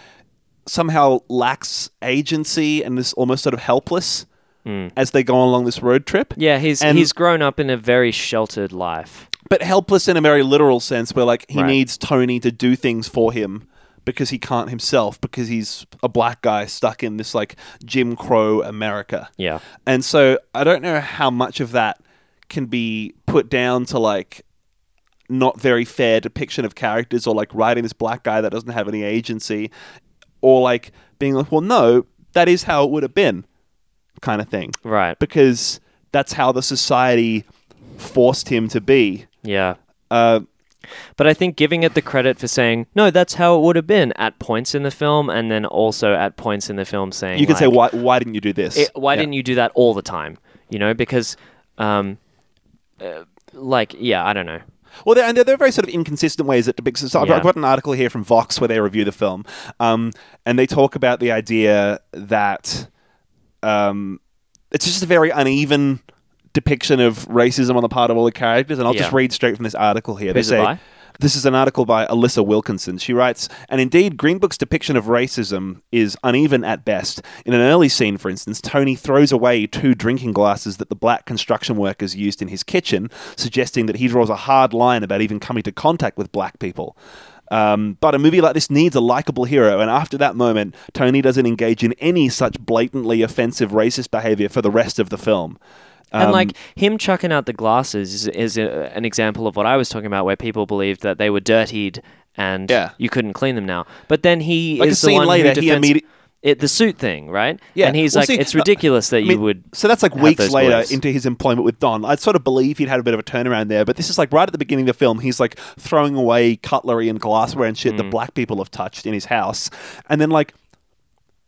somehow lacks agency and is almost sort of helpless hmm. as they go along this road trip. Yeah, he's And- he's grown up in a very sheltered life. but helpless in a very literal sense, where like he Right. needs Tony to do things for him because he can't himself because he's a black guy stuck in this like Jim Crow America. Yeah. And so I don't know how much of that can be put down to like not very fair depiction of characters or like writing this black guy that doesn't have any agency or like being like, well, no, that is how it would have been kind of thing. Right. Because that's how the society forced him to be. Yeah. Uh, But I think giving it the credit for saying, no, that's how it would have been at points in the film, and then also at points in the film saying, you could say, why, why didn't you do this? it- why Yeah. didn't you do that all the time? You know, because, um, uh, like, yeah, I don't know. Well, there, and there are very sort of inconsistent ways that depicts. So I've, Yeah. I've got an article here from Vox where they review the film, um, and they talk about the idea that um, it's just a very uneven depiction of racism on the part of all the characters. And I'll just read straight from this article here. Who's they it say. This is an article by Alyssa Wilkinson. She writes, and indeed, Green Book's depiction of racism is uneven at best. In an early scene, for instance, Tony throws away two drinking glasses that the black construction workers used in his kitchen, suggesting that he draws a hard line about even coming to contact with black people. Um, but a movie like this needs a likable hero, and after that moment, Tony doesn't engage in any such blatantly offensive racist behavior for the rest of the film. And Um, like him chucking out the glasses is, is a, an example of what I was talking about, where people believed that they were dirtied and Yeah. you couldn't clean them now. But then he like a is the one later, who he immediately. it, the suit thing, right? Yeah. And he's Well, like, see, it's uh, ridiculous that I you would. So that's like weeks later beliefs. into his employment with Don. I'd sort of believe he'd had a bit of a turnaround there, but this is like right at the beginning of the film. He's like throwing away cutlery and glassware and shit Mm. that black people have touched in his house, and then like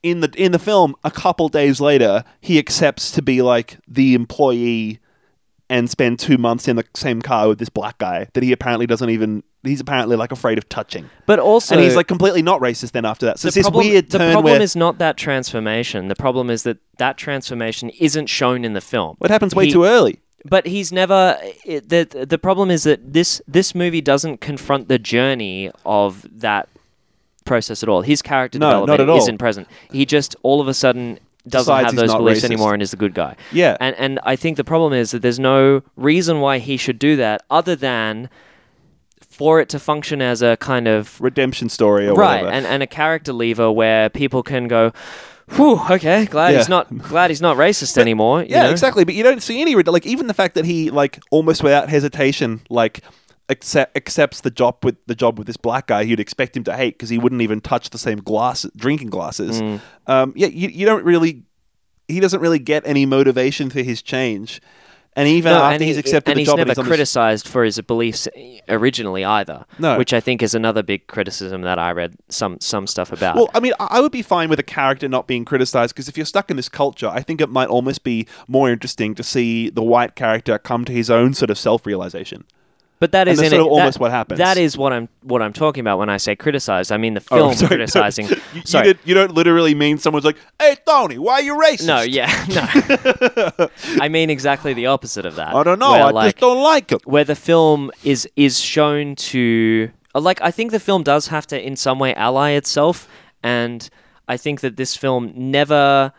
in the in the film, a couple days later, he accepts to be like the employee and spend two months in the same car with this black guy that he apparently doesn't even. He's apparently like afraid of touching, But also, and he's like completely not racist. Then after that, so the it's this problem, weird the problem where is not that transformation. The problem is that that transformation isn't shown in the film. what happens way He- too early. But he's never. It, the The problem is that this this movie doesn't confront the journey of that process at all. His character No, development isn't present. He just all of a sudden doesn't Decides have those beliefs racist. anymore and is the good guy. Yeah. And and I think the problem is that there's no reason why he should do that other than for it to function as a kind of redemption story or right whatever. and, and a character lever where people can go whew okay glad he's not glad he's not racist anymore you yeah, know? exactly. But you don't see any red- like even the fact that he like almost without hesitation like accept, accepts the job with the job with this black guy you'd expect him to hate because he wouldn't even touch the same glass drinking glasses. Mm. Um, yeah, you, you don't really. He doesn't really get any motivation for his change, and even No, after and he's he- accepted and the he's job, never and he's on this- criticized for his beliefs originally either. No. which I think is another big criticism that I read some some stuff about. Well, I mean, I would be fine with a character not being criticized because if you're stuck in this culture, I think it might almost be more interesting to see the white character come to his own sort of self-realization. But that is that's in sort it, almost that- what happens. That is what I'm what I'm talking about when I say criticized. I mean the Oh, film sorry. criticizing. you, you, sorry. did- you don't literally mean someone's like, "Hey, Tony, why are you racist?" no, yeah, no. I mean exactly the opposite of that. I don't know. where, I like, just don't like him. where the film is is shown to uh, like I think the film does have to in some way ally itself and I think that this film never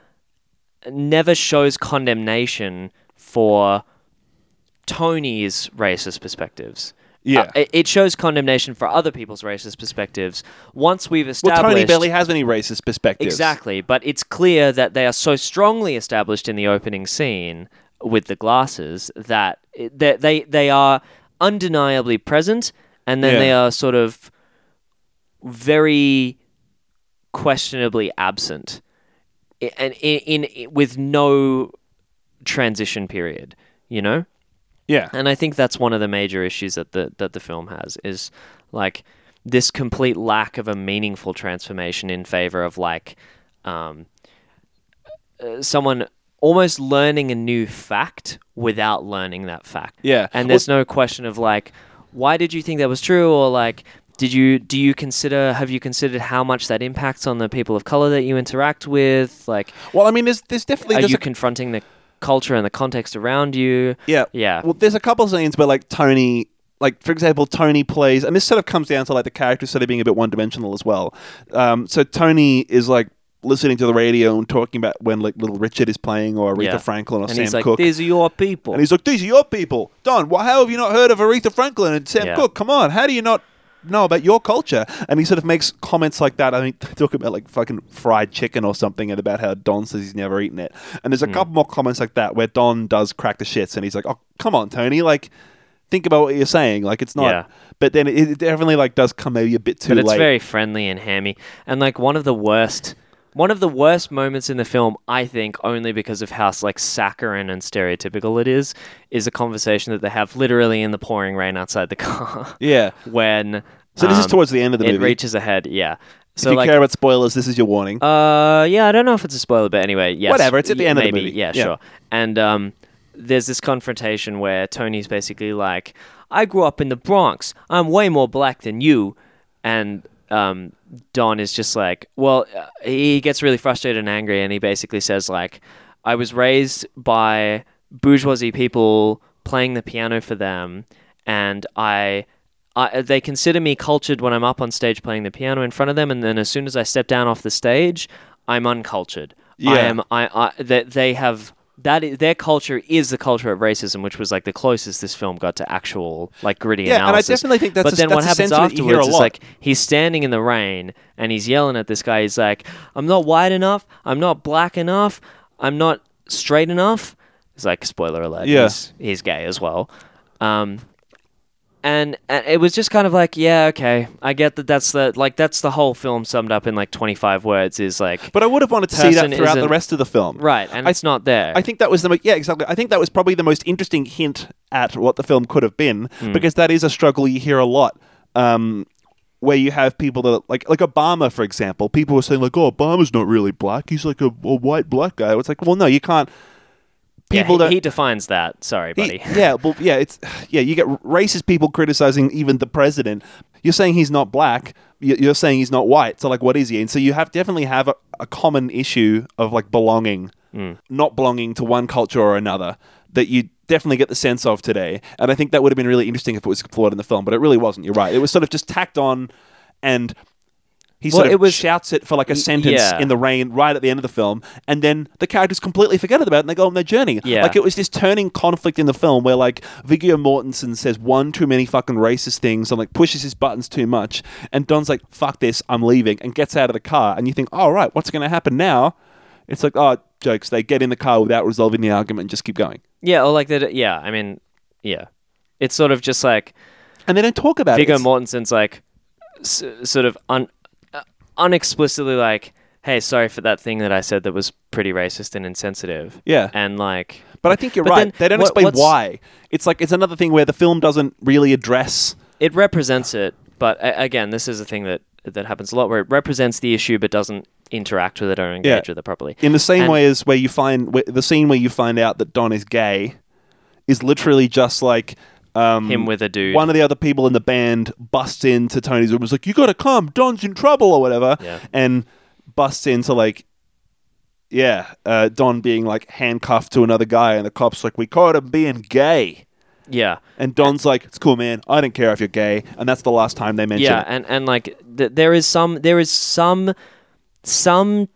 never shows condemnation for Tony's racist perspectives. Yeah. Uh, it- shows condemnation for other people's racist perspectives. Once we've established, Well, Tony barely has any racist perspectives. Exactly, but it's clear that they are so strongly established in the opening scene with the glasses that that they they are undeniably present, and then Yeah. they are sort of very questionably absent, and in, in with no transition period. You know, Yeah. and I think that's one of the major issues that the that the film has is like this complete lack of a meaningful transformation in favor of like um, uh, someone almost learning a new fact without learning that fact. Yeah. And there's no question of like, why did you think that was true, or like. Did you do you consider have you considered how much that impacts on the people of color that you interact with? Like, Well, I mean, there's there's definitely are there's you a- confronting the culture and the context around you? yeah Yeah. Well, there's a couple of scenes where like Tony. Like for example, Tony plays, and this sort of comes down to like the character sort of being a bit one-dimensional as well. Um, so Tony is like listening to the radio and talking about when like Little Richard is playing or Aretha Yeah. Franklin or and Sam he's like, Cooke. "These are your people." And he's like, "These are your people, Don. Why, how have you not heard of Aretha Franklin and Sam Yeah. Cooke? Come on, how do you not know about your culture?" And he sort of makes comments like that. I think talk about like fucking fried chicken or something, and about how Don says he's never eaten it. And there's a Hmm. couple more comments like that where Don does crack the shits, and he's like, "Oh, come on, Tony, like." Think about what you're saying. Like it's not, Yeah. but then it, it definitely like does come maybe a bit too but it's late. very friendly and hammy. And like one of the worst, one of the worst moments in the film, I think, only because of how like saccharine and stereotypical it is, is a conversation that they have literally in the pouring rain outside the car yeah. when. So this is um, towards the end of the it movie. It reaches ahead. Yeah. So if you like, care about spoilers, this is your warning. Uh, yeah, I don't know if it's a spoiler, but anyway, yes. Whatever, it's at the end of the movie. Yeah, Yeah. sure. And um, there's this confrontation where Tony's basically like, "I grew up in the Bronx. I'm way more black than you," and um, Don is just like, well, uh, he gets really frustrated and angry, and he basically says like, "I was raised by bourgeoisie people playing the piano for them, and I." I, they consider me cultured when I'm up on stage playing the piano in front of them, and then as soon as I step down off the stage, I'm uncultured. I Yeah. am. I. I that they have that. i their culture is the culture of racism, which was like the closest this film got to actual like gritty Yeah, and I definitely think that's But a- then what that's a happens afterwards is like he's standing in the rain and he's yelling at this guy. He's like, "I'm not white enough. I'm not black enough. I'm not straight enough." It's like spoiler alert. Yeah. He's, he's gay as well. Um, and, and it was just kind of like, yeah, okay, I get that. That's the like that's the whole film summed up in like twenty five words. Is like, But I would have wanted to see that throughout the rest of the film. right, and I- it's not there. I think that was the mo- yeah exactly. I think that was probably the most interesting hint at what the film could have been Hmm. because that is a struggle you hear a lot. Um, where you have people that like like Obama, for example, people were saying like, "Oh, Obama's not really black; he's like a, a white black guy." It's like, well, no, you can't. Yeah, he, he defines that. Sorry, he- buddy. yeah, well, yeah, it's yeah. You get racist people criticizing even the president. You're saying he's not black. you- You're saying he's not white. So like, what is he? And so you have definitely have a, a common issue of like belonging, hmm. not belonging to one culture or another that you definitely get the sense of today. And I think that would have been really interesting if it was explored in the film, but it really wasn't. You're right. It was sort of just tacked on, and he Well, sort of it was- shouts it for like a sentence yeah. in the rain right at the end of the film, and then the characters completely forget about it and they go on their journey. Yeah. Like it was this turning conflict in the film where like Viggo Mortensen says one too many fucking racist things and like pushes his buttons too much, and Don's like, "Fuck this, I'm leaving," and gets out of the car, and you think, "All right, what's going to happen now?" It's like, oh, jokes. They get in the car without resolving the argument and just keep going, Yeah, or like that. Yeah, I mean, yeah, it's sort of just like and they don't talk about Viggo it. It's- Mortensen's like s- sort of un- unexplicitly like, "Hey, sorry for that thing that I said that was pretty racist and insensitive." Yeah. and like, But I think you're right. then They don't what- explain why. It's like it's another thing where the film doesn't really address. it represents it. But a- again, this is a thing that that happens a lot where it represents the issue but doesn't interact with it or engage Yeah. with it properly. In the same And- way as where you find where, the scene where you find out that Don is gay is literally just like um, Him with a dude. One of the other people in the band busts into Tony's room. and Was like, "You got to come. Don's in trouble or whatever." Yeah. And busts into like, yeah, uh, Don being like handcuffed to another guy, and the cops like, "We caught him being gay." yeah. And Don's like, "It's cool, man. I don't care if you're gay." And that's the last time they mention yeah it. and and like th- there is some there is some some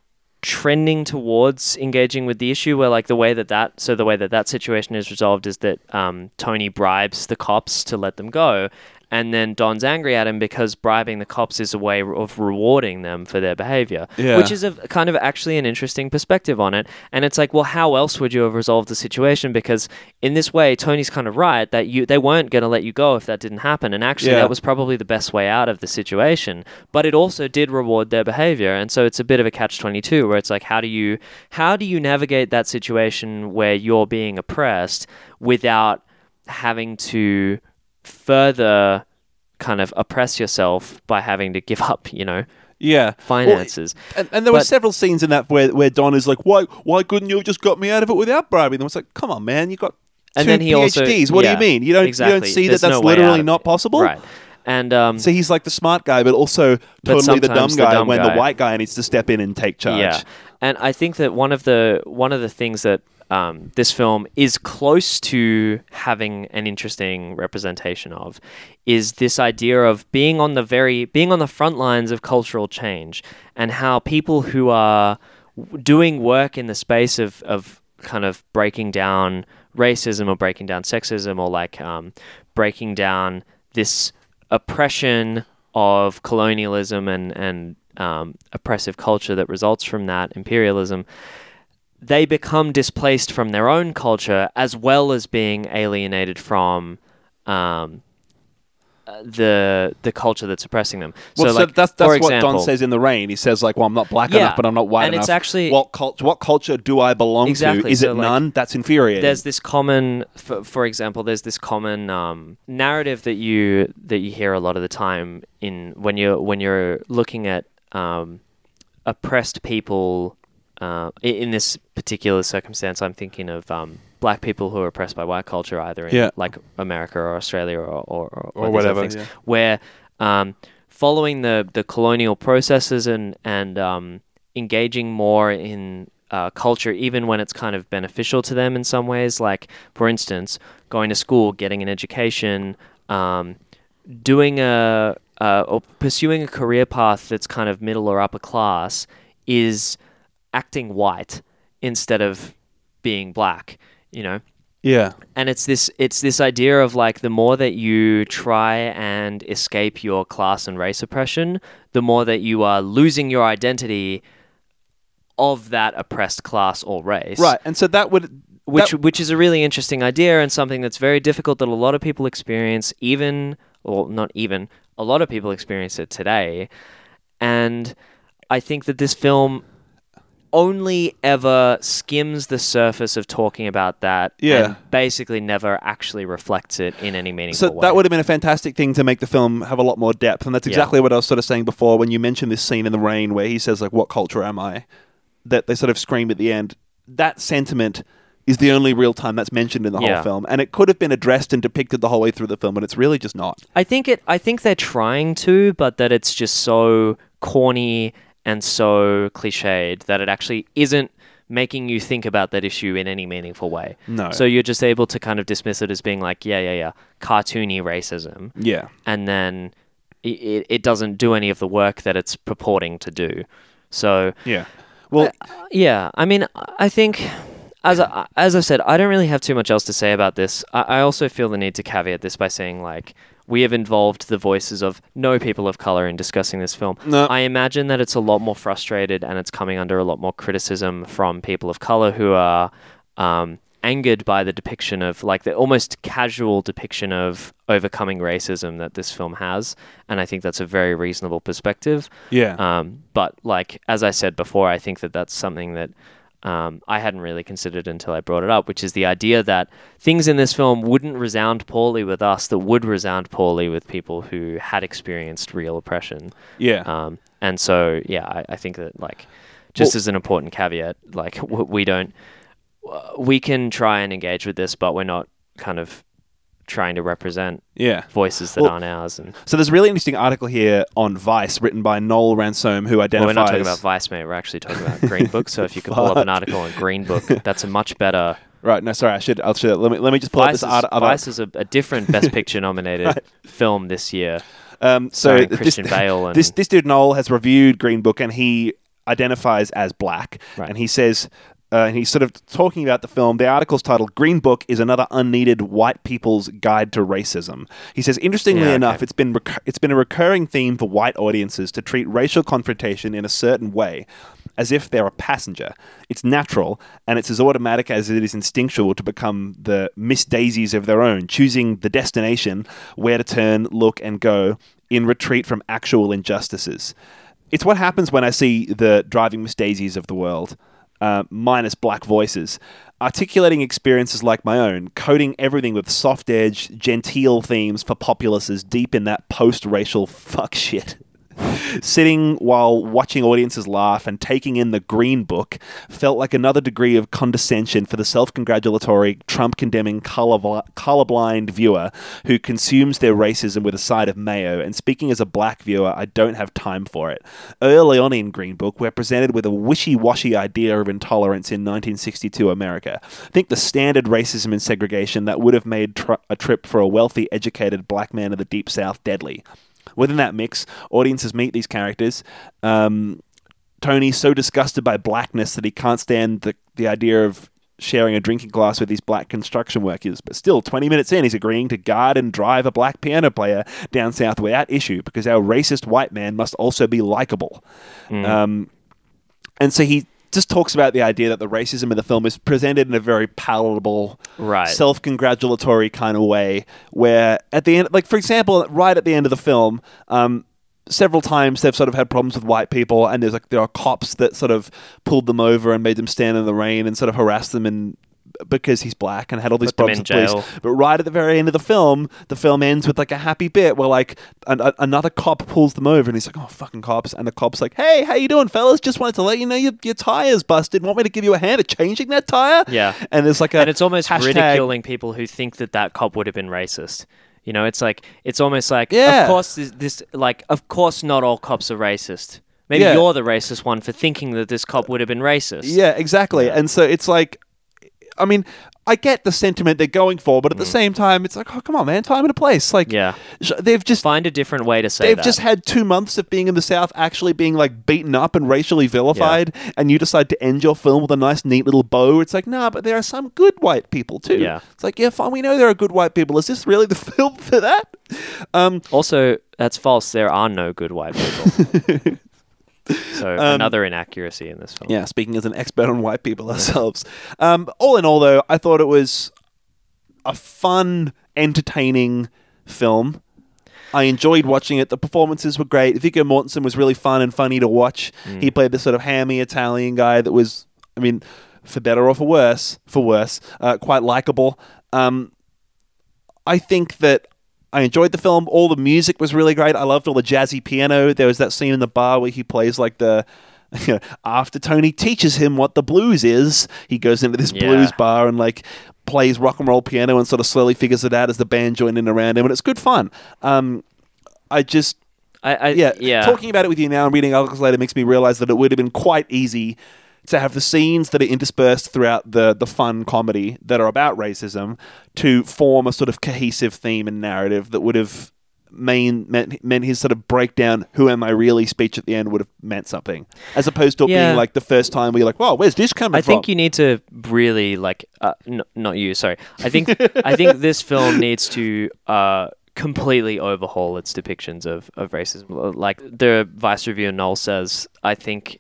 trending towards engaging with the issue where like the way that that so the way that that situation is resolved is that um, Tony bribes the cops to let them go and then Don's angry at him because bribing the cops is a way of rewarding them for their behavior Yeah. which is a kind of actually an interesting perspective on it. And it's like well how else would you have resolved the situation? Because in this way Tony's kind of right that you they weren't going to let you go if that didn't happen. And actually Yeah. that was probably the best way out of the situation. But it also did reward their behavior. And so it's a bit of a catch 22 where it's like how do you how do you navigate that situation where you're being oppressed without having to further kind of oppress yourself by having to give up you know Yeah. finances And, and there were several scenes in that where, where Don is like, "Why why couldn't you have just got me out of it without bribing them?" It's like, "Come on, man, you got and two then he PhDs. also what yeah, do you mean? You don't exactly. you don't see There's that that's no literally not possible?" right and um So he's like the smart guy, but also totally the dumb sometimes the guy dumb when guy. the white guy needs to step in and take charge. Yeah, and I think that one of the one of the things that um, this film is close to having an interesting representation of is this idea of being on the very being on the front lines of cultural change and how people who are doing work in the space of of kind of breaking down racism or breaking down sexism or like um, breaking down this oppression of colonialism and and um, oppressive culture that results from that imperialism, they become displaced from their own culture as well as being alienated from um, the the culture that's oppressing them. Well, so, like, that's that's what example, Don says in the rain. He says like, "Well, I'm not black Yeah, enough, but I'm not white and enough." it's actually- what culture? What culture do I belong Exactly, to? Is so, it like, none? That's infuriating. there's this common for, for example there's this common um, narrative that you that you hear a lot of the time in when you're when you're looking at um, oppressed people uh, in this particular circumstance I'm thinking of um, black people who are oppressed by white culture either in Yeah. like America or Australia or or, or, Or whatever, things, yeah. where um, following the the colonial processes and and um, engaging more in uh, culture, even when it's kind of beneficial to them in some ways. Like, for instance, going to school, getting an education, um, doing a uh, or pursuing a career path that's kind of middle or upper class is acting white instead of being black. You know, yeah, and it's this it's this idea of like the more that you try and escape your class and race oppression the more that you are losing your identity of that oppressed class or race right. And so that would which which is a really interesting idea and something that's very difficult that a lot of people experience, even or not even a lot of people experience it today, and I think that this film only ever skims the surface of talking about that Yeah. and basically never actually reflects it in any meaningful So way. that would have been a fantastic thing to make the film have a lot more depth, and that's Yeah. exactly what I was sort of saying before when you mentioned this scene in the rain where he says like, "What culture am I?" That they sort of scream at the end. That sentiment is the only real time that's mentioned in the Yeah. whole film, and it could have been addressed and depicted the whole way through the film, but it's really just not. I think it. I think they're trying to, but that it's just so corny and so cliched that it actually isn't making you think about that issue in any meaningful way. No. So you're just able to kind of dismiss it as being like, yeah, yeah, yeah, cartoony racism, Yeah, and then it, it, doesn't do any of the work that it's purporting to do. So yeah. Well, yeah, I mean, I think as I, as I've said, I don't really have too much else to say about this. I, I also feel the need to caveat this by saying like we have involved the voices of no people of color in discussing this film. No. I imagine that it's a lot more frustrated and it's coming under a lot more criticism from people of color who are um, angered by the depiction of like the almost casual depiction of overcoming racism that this film has, and I think that's a very reasonable perspective. yeah. Um, but like as I said before, I think that that's something that um, I hadn't really considered until I brought it up, which is the idea that things in this film wouldn't resound poorly with us that would resound poorly with people who had experienced real oppression. yeah. Um, and so, yeah, I, I think that like just Well- as an important caveat, like w- we don't, we can try and engage with this, but we're not kind of trying to represent yeah. voices that Well, aren't ours. And So there's a really interesting article here on Vice, written by Noel Ransome, who Well, identifies. we're not talking about Vice, mate. We're actually talking about Green Book. So if you could pull up an article on Green Book, that's a much better. Right. No, sorry. I should. I'll should. Let me. Let me just pull up this is, art. Vice is a, a different Best Picture nominated film this year. Um, so starring this, Christian Bale and this this dude Noel has reviewed Green Book and he identifies as black, Right. and he says. Uh, and he's sort of talking about the film. The article's titled "Green Book is another unneeded white people's guide to racism." He says, interestingly Yeah, okay. enough, it's been recur- it's been a recurring theme for white audiences to treat racial confrontation in a certain way, as if they're a passenger. It's natural, and it's as automatic as it is instinctual to become the Miss Daisies of their own, choosing the destination, where to turn, look, and go in retreat from actual injustices. It's what happens when I see the driving Miss Daisies of the world, uh, minus black voices, articulating experiences like my own, coding everything with soft edge, genteel themes for populaces deep in that post racial fuck shit. Sitting while watching audiences laugh and taking in the Green Book felt like another degree of condescension for the self congratulatory, Trump condemning, colorblind viewer who consumes their racism with a side of mayo. And speaking as a black viewer, I don't have time for it. Early on in Green Book, we're presented with a wishy washy idea of intolerance in 1962 America. Think the standard racism and segregation that would have made tr- a trip for a wealthy, educated black man of the Deep South deadly. Within that mix, audiences meet these characters. Um, Tony's so disgusted by blackness that he can't stand the, the idea of sharing a drinking glass with these black construction workers. But still, 20 minutes in, he's agreeing to guard and drive a black piano player down south without issue because our racist white man must also be likable. Um, and so he just talks about the idea that the racism in the film is presented in a very palatable, Right. self-congratulatory kind of way. Where at the end, like for example, right at the end of the film, um, several times they've sort of had problems with white people, and there's like there are cops that sort of pulled them over and made them stand in the rain and sort of harassed them and. Because he's black and had all these Put problems with police, but right at the very end of the film, the film ends with like a happy bit where like an, a, another cop pulls them over and he's like, "Oh fucking cops!" And the cop's like, "Hey, how you doing, fellas? Just wanted to let you know your, your tire's busted. Want me to give you a hand at changing that tire?" Yeah. And there's like a and it's almost hashtag- ridiculing people who think that that cop would have been racist. You know, it's like it's almost like, Yeah. of course, this, this like, of course, not all cops are racist. Maybe Yeah. you're the racist one for thinking that this cop would have been racist. Yeah, exactly. And so it's like, I mean, I get the sentiment they're going for, but at the same time, it's like, oh come on, man, time and a place. Like, Mm. Yeah. sh- they've just Find a different way to say They've that. just had two months of being in the South, actually being like beaten up and racially vilified, and you decide to end your film with a nice, neat little bow. It's like, nah, but there are some good white people too. Yeah. It's like, yeah, fine, we know there are good white people. Is this really the film for that? Um, also, that's false. There are no good white people. So Um, another inaccuracy in this film. Yeah, speaking as an expert on white people ourselves. Um, all in all, though, I thought it was a fun, entertaining film. I enjoyed watching it. The performances were great. Viggo Mortensen was really fun and funny to watch. He played this sort of hammy Italian guy that was, I mean, for better or for worse, for worse, uh, quite likable. Um, I think that I enjoyed the film. All the music was really great. I loved all the jazzy piano. There was that scene in the bar where he plays like the. after Tony teaches him what the blues is, he goes into this Yeah. blues bar and like plays rock and roll piano and sort of slowly figures it out as the band join in around him, and it's good fun. Um, I just I, I yeah, yeah. Talking about it with you now and reading articles later makes me realize that it would have been quite easy to have the scenes that are interspersed throughout the the fun comedy that are about racism to form a sort of cohesive theme and narrative that would have main meant, meant his sort of breakdown who am i really speech at the end would have meant something as opposed to it Yeah. being like the first time where you're like whoa where's this coming I from think you need to really like uh, n- not you, sorry. I think I think this film needs to uh, completely overhaul its depictions of, of racism. Like the vice reviewer Noel says, I think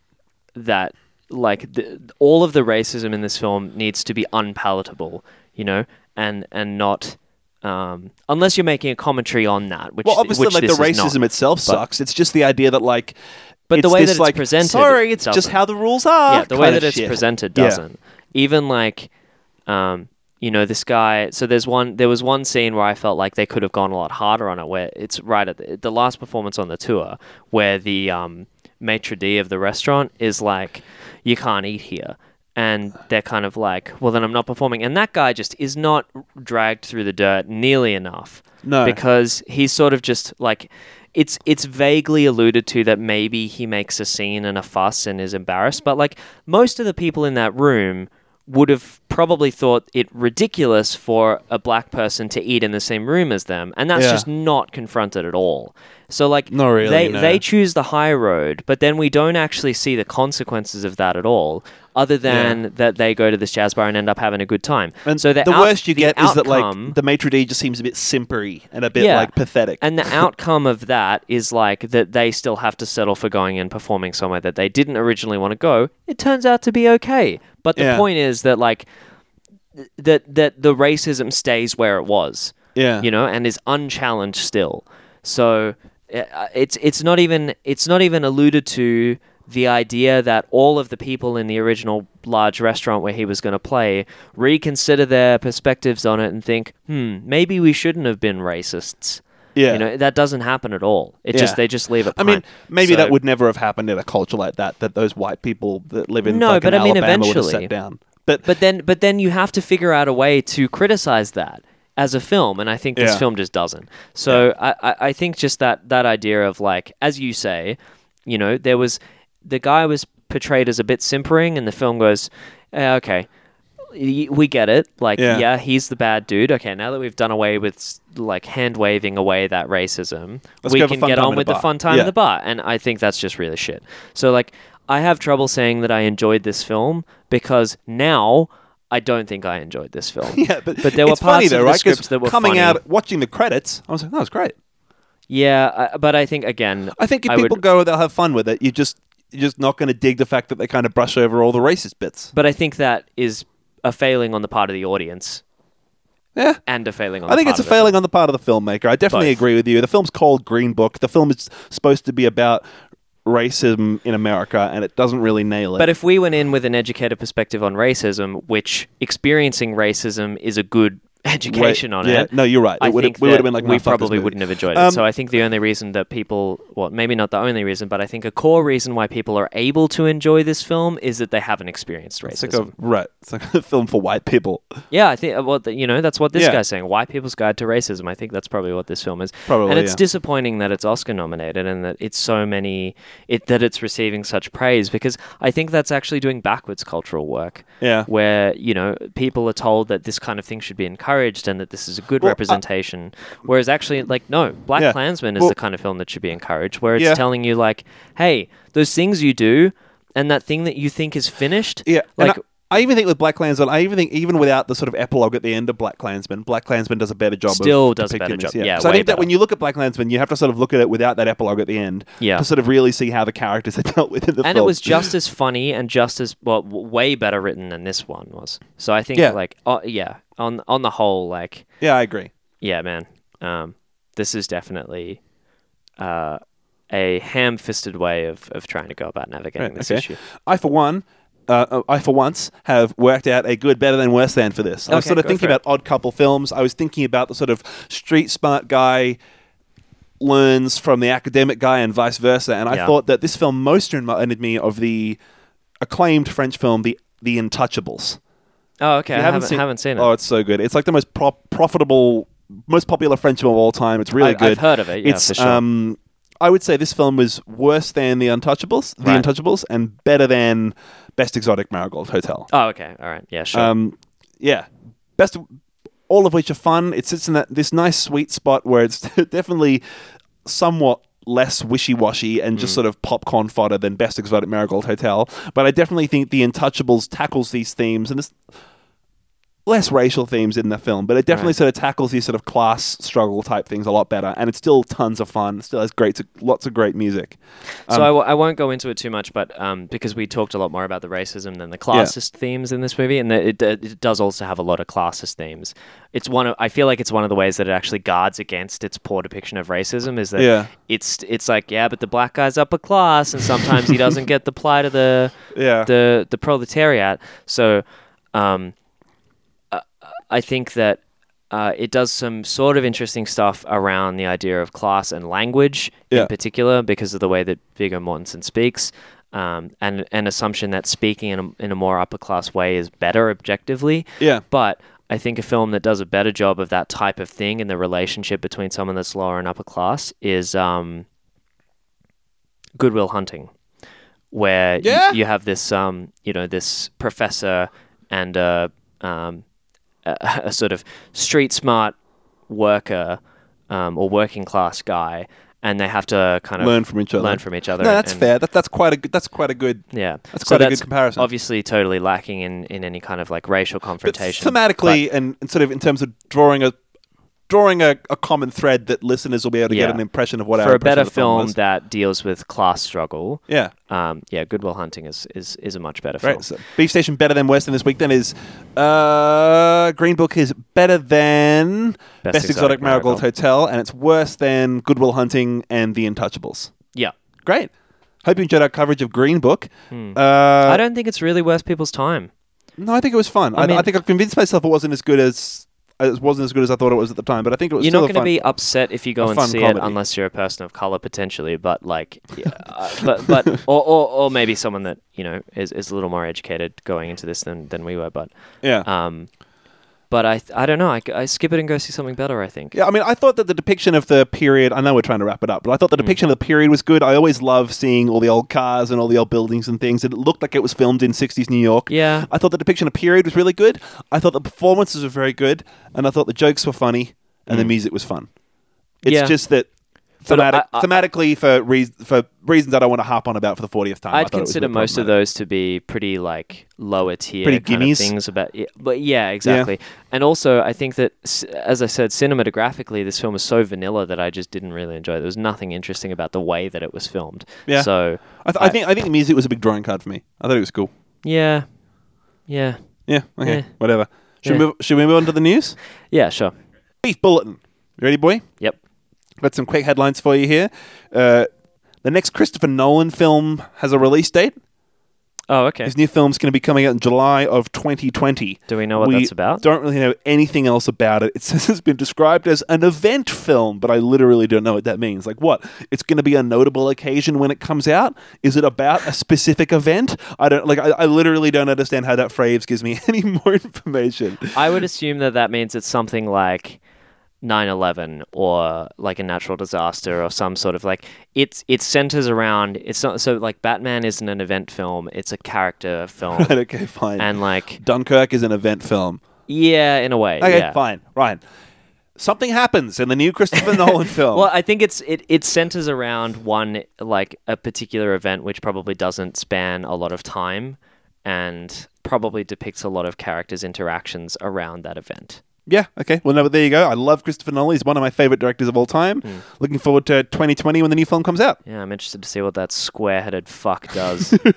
that like the, all of the racism in this film needs to be unpalatable, you know, and and not um, unless you're making a commentary on that. Which well obviously which like the is not. racism itself sucks it's just the idea that like But the way that it's like, presented sorry it's just doesn't. how the rules are yeah, the way that it's shit. presented doesn't. Even like, um, you know, this guy. So there's one. There was one scene where I felt like they could have gone a lot harder on it. Where it's right at the, the last performance on the tour, where the um, maitre d of the restaurant is like, "You can't eat here." And they're kind of like, well, then I'm not performing. And that guy just is not dragged through the dirt nearly enough No. because he's sort of just like it's it's vaguely alluded to that maybe he makes a scene and a fuss and is embarrassed but like most of the people in that room would have probably thought it ridiculous for a black person to eat in the same room as them and that's Yeah. just not confronted at all so like Not really, they no. they choose the high road but then we don't actually see the consequences of that at all other than that they go to this jazz bar and end up having a good time And so the, out- worst you the get is that like the maitre d just seems a bit simpery and a bit Yeah. like pathetic. and the outcome of that is like that they still have to settle for going and performing somewhere that they didn't originally want to go. It turns out to be okay. But the Yeah. point is that like th- that that the racism stays where it was. yeah, You know, and is unchallenged still. So it's it's not even it's not even alluded to the idea that all of the people in the original large restaurant where he was going to play reconsider their perspectives on it and think, hmm, maybe we shouldn't have been racists. yeah. You know, that doesn't happen at all. It Yeah. just they just leave it. I mean, maybe So- that would never have happened in a culture like that. That those white people that live in No, but I mean, Alabama eventually. But, But then, but then you have to figure out a way to criticize that as a film, and I think this Yeah. film just doesn't. So I, I, I think just that that idea of like, as you say, you know, there was the guy was portrayed as a bit simpering, and the film goes, eh, okay. We get it. Like, Yeah. yeah. he's the bad dude. Okay, now that we've done away with like hand waving away that racism, Let's we go have a can get on with the bar. fun time Yeah. in the bar. And I think that's just really shit. So like, I have trouble saying that I enjoyed this film because now I don't think I enjoyed this film. yeah, but, But there were funny parts though, of the right? script that were coming funny. out, watching the credits, I was like, oh, that was great." Yeah, I, but I think again, I think if I people would- go, they'll have fun with it. You just you're just not going to dig the fact that they kind of brush over all the racist bits. but I think that is a failing on the part of the audience Yeah. and a failing on. I the think it's a the film. failing on the part of the filmmaker. I definitely Both. agree with you. The film's called Green Book. The film is supposed to be about racism in America, and it doesn't really nail it. But if we went in with an educated perspective on racism, which experiencing racism is a good education on yeah, it. no, you're right. I It would we would have been like, we "Nah, fuck this probably wouldn't have enjoyed it. Um, so I think the only reason that people, well, maybe not the only reason, but I think a core reason why people are able to enjoy this film is that they haven't experienced It's racism. like a right. It's like a film for white people. Yeah, I think uh, well, th- you know, that's what this Yeah. guy's saying. White people's guide to racism. I think that's probably what this film is. Probably, and it's yeah. disappointing that it's Oscar nominated and that it's so many, it that it's receiving such praise because I think that's actually doing backwards cultural work. Yeah. where you know people are told that this kind of thing should be encouraged and that this is a good Well, I- representation, whereas actually, like, no, Black Yeah. Klansman is Well- the kind of film that should be encouraged, where it's Yeah. telling you like, hey, those things you do and that thing that you think is finished, Yeah, like. I even think with Black Klansman, I even think even without the sort of epilogue at the end of Black Klansman, Black Klansman does a better job. Of still does a better job. Yeah, so I think that when you look at Black Klansman, you have to sort of look at it without that epilogue at the end. Yeah. To sort of really see how the characters are dealt with in the and film. And it was just as funny and just as well, way better written than this one was. So I think Yeah. like, oh yeah, on on the whole, like, yeah, I agree. yeah, man, um, this is definitely uh, a ham-fisted way of, of trying to go about navigating Right, this okay. issue. I for one. Uh, I for once have worked out a good, better than worse than for this. I was sort of thinking about odd couple films. I was thinking about the sort of street smart guy learns from the academic guy and vice versa. And I Yeah. thought that this film most reminded me of the acclaimed French film, The The Untouchables. Oh, okay. I you haven't, haven't seen it. Oh, it's so good. It's like the most pro- profitable, most popular French film of all time. It's really I- good. I've heard of it. Yeah, it's for sure. um, I would say this film was worse than The Untouchables, The Right. Untouchables, and better than Best Exotic Marigold Hotel. oh, okay. All right. Yeah, sure. Um, yeah, best, all of which are fun. It sits in that this nice sweet spot where it's definitely somewhat less wishy-washy and Mm. just sort of popcorn fodder than Best Exotic Marigold Hotel. But I definitely think The Untouchables tackles these themes and it's less racial themes in the film, but it definitely Right. sort of tackles these sort of class struggle type things a lot better. And it's still tons of fun. It still has great, lots of great music. So Um, I, w- I won't go into it too much, but um, because we talked a lot more about the racism than the classist themes in this movie, and it, it, it does also have a lot of classist themes. It's one of I feel like it's one of the ways that it actually guards against its poor depiction of racism is that Yeah. it's it's like yeah, but the black guy's upper class, and sometimes he doesn't get the plight of the Yeah. the the proletariat. So, um, I think that uh, it does some sort of interesting stuff around the idea of class and language Yeah. in particular, because of the way that Viggo Mortensen speaks, um, and an assumption that speaking in a, in a more upper class way is better objectively. yeah. But I think a film that does a better job of that type of thing and the relationship between someone that's lower and upper class is um, Good Will Hunting, where Yeah? you, have this, um, you know, this professor and a, um, a, a sort of street smart worker um, or working class guy, and they have to kind of Learn from each other. Learn from each other. No, that's and- fair. That, that's quite a good. That's quite a good. Yeah, That's So quite a good comparison. Obviously, totally lacking in, in any kind of like racial But confrontation. thematically and, and sort of in terms of drawing a drawing a, a common thread that listeners will be able to Yeah. get an impression of what our for a better film film that deals with class struggle, yeah, um, yeah, Good Will Hunting is, is, is a much better film. So Beef Station better than than this week. Then is uh, Green Book is better than Best Best, Exotic, Exotic Marigold, Marigold. Hotel, and it's worse than Good Will Hunting and The Untouchables. Yeah, Great. Hope you enjoyed our coverage of Green Book. Hmm. Uh, I don't think it's really worth people's time. No, I think it was fun. I, I I, think I've convinced myself it wasn't as good as it wasn't as good as I thought it was at the time. But I think it was You're not going to be upset if you go and see comedy. it unless you're a person of color potentially, but like, yeah, uh, but but or, or or maybe someone that you know is, is a little more educated going into this than, than we were. But yeah. um, but I I don't know. I, I skip it and go see something better. I think. Yeah, I mean, I thought that the depiction of the period. I know we're trying to wrap it up, but I thought Hmm. the depiction of the period was good. I always love seeing all the old cars and all the old buildings and things. And it looked like it was filmed in '60s New York. Yeah. I thought the depiction of period was really good. I thought the performances were very good, and I thought the jokes were funny, and the music was fun. It's Hmm. Yeah. just that. Thematic, I- I- thematically, for reas- for reasons I don't want to harp on about for the fortieth time, I'd consider most of those to be pretty like lower tier Pretty kind of gimmies? things about yeah, but yeah exactly and also I think that as I said cinematographically this film is so vanilla that I just didn't really enjoy it there was nothing interesting about the way that it was filmed Yeah. so I, th- I think I think the music was a big drawing card for me. I thought it was cool. yeah yeah Yeah. Okay. Yeah. Whatever. Should we move? Should we move on to the news? yeah sure Beef bulletin. You ready, boy? yep Got some quick headlines for you here. Uh, the next Christopher Nolan film has a release date. oh okay His new film's going to be coming out in July of 2020. do we know what we that's about Don't really know anything else about it. It says it's been described as an event film, but I literally don't know what that means. Like what? It's going to be a notable occasion when it comes out. Is it about a specific event? I don't like. I, I literally don't understand how that phrase gives me any more information. I would assume that that means it's something like 9/11 or like a natural disaster or some sort of like it's it centers around it's not so like Batman isn't an event film it's a character film Right, okay, fine. and like Dunkirk is an event film. yeah in a way Okay, yeah fine, right. Something happens in the new Christopher Nolan film. well I think it's it it centers around one like a particular event which probably doesn't span a lot of time and probably depicts a lot of characters' interactions around that event. Yeah, okay. Well, no, but there you go. I love Christopher Nolan. He's one of my favorite directors of all time. Hmm. Looking forward to 2020 when the new film comes out. Yeah, I'm interested to see what that square-headed fuck does.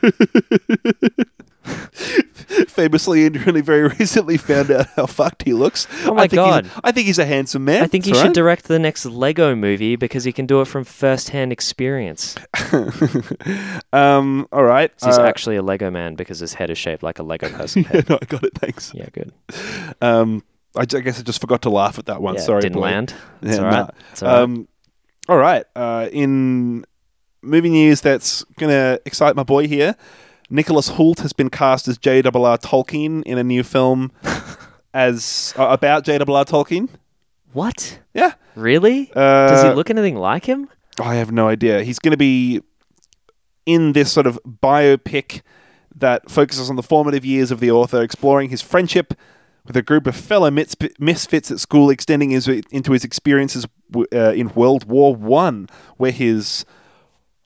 Famously, and really very recently found out how fucked he looks. Oh my I think God. I think he's a handsome man. I think he all should direct the next Lego movie because he can do it from first-hand experience. um, all right. He's Uh, actually a Lego man because his head is shaped like a Lego person yeah, head. no, I got it. Thanks. Yeah, good. Um, I, I guess I just forgot to laugh at that one. Yeah, Sorry, didn't boy. land. It's Yeah, all right. nah. It's all right. Um, all right. Uh, in movie news that's going to excite my boy here, Nicholas Hoult has been cast as J.R.R. Tolkien in a new film as uh, about J.R.R. Tolkien. what? Yeah. Really? Uh, Does he look anything like him? I have no idea. He's going to be in this sort of biopic that focuses on the formative years of the author, exploring his friendship with a group of fellow misfits at school, extending his, into his experiences uh, in World War One, where his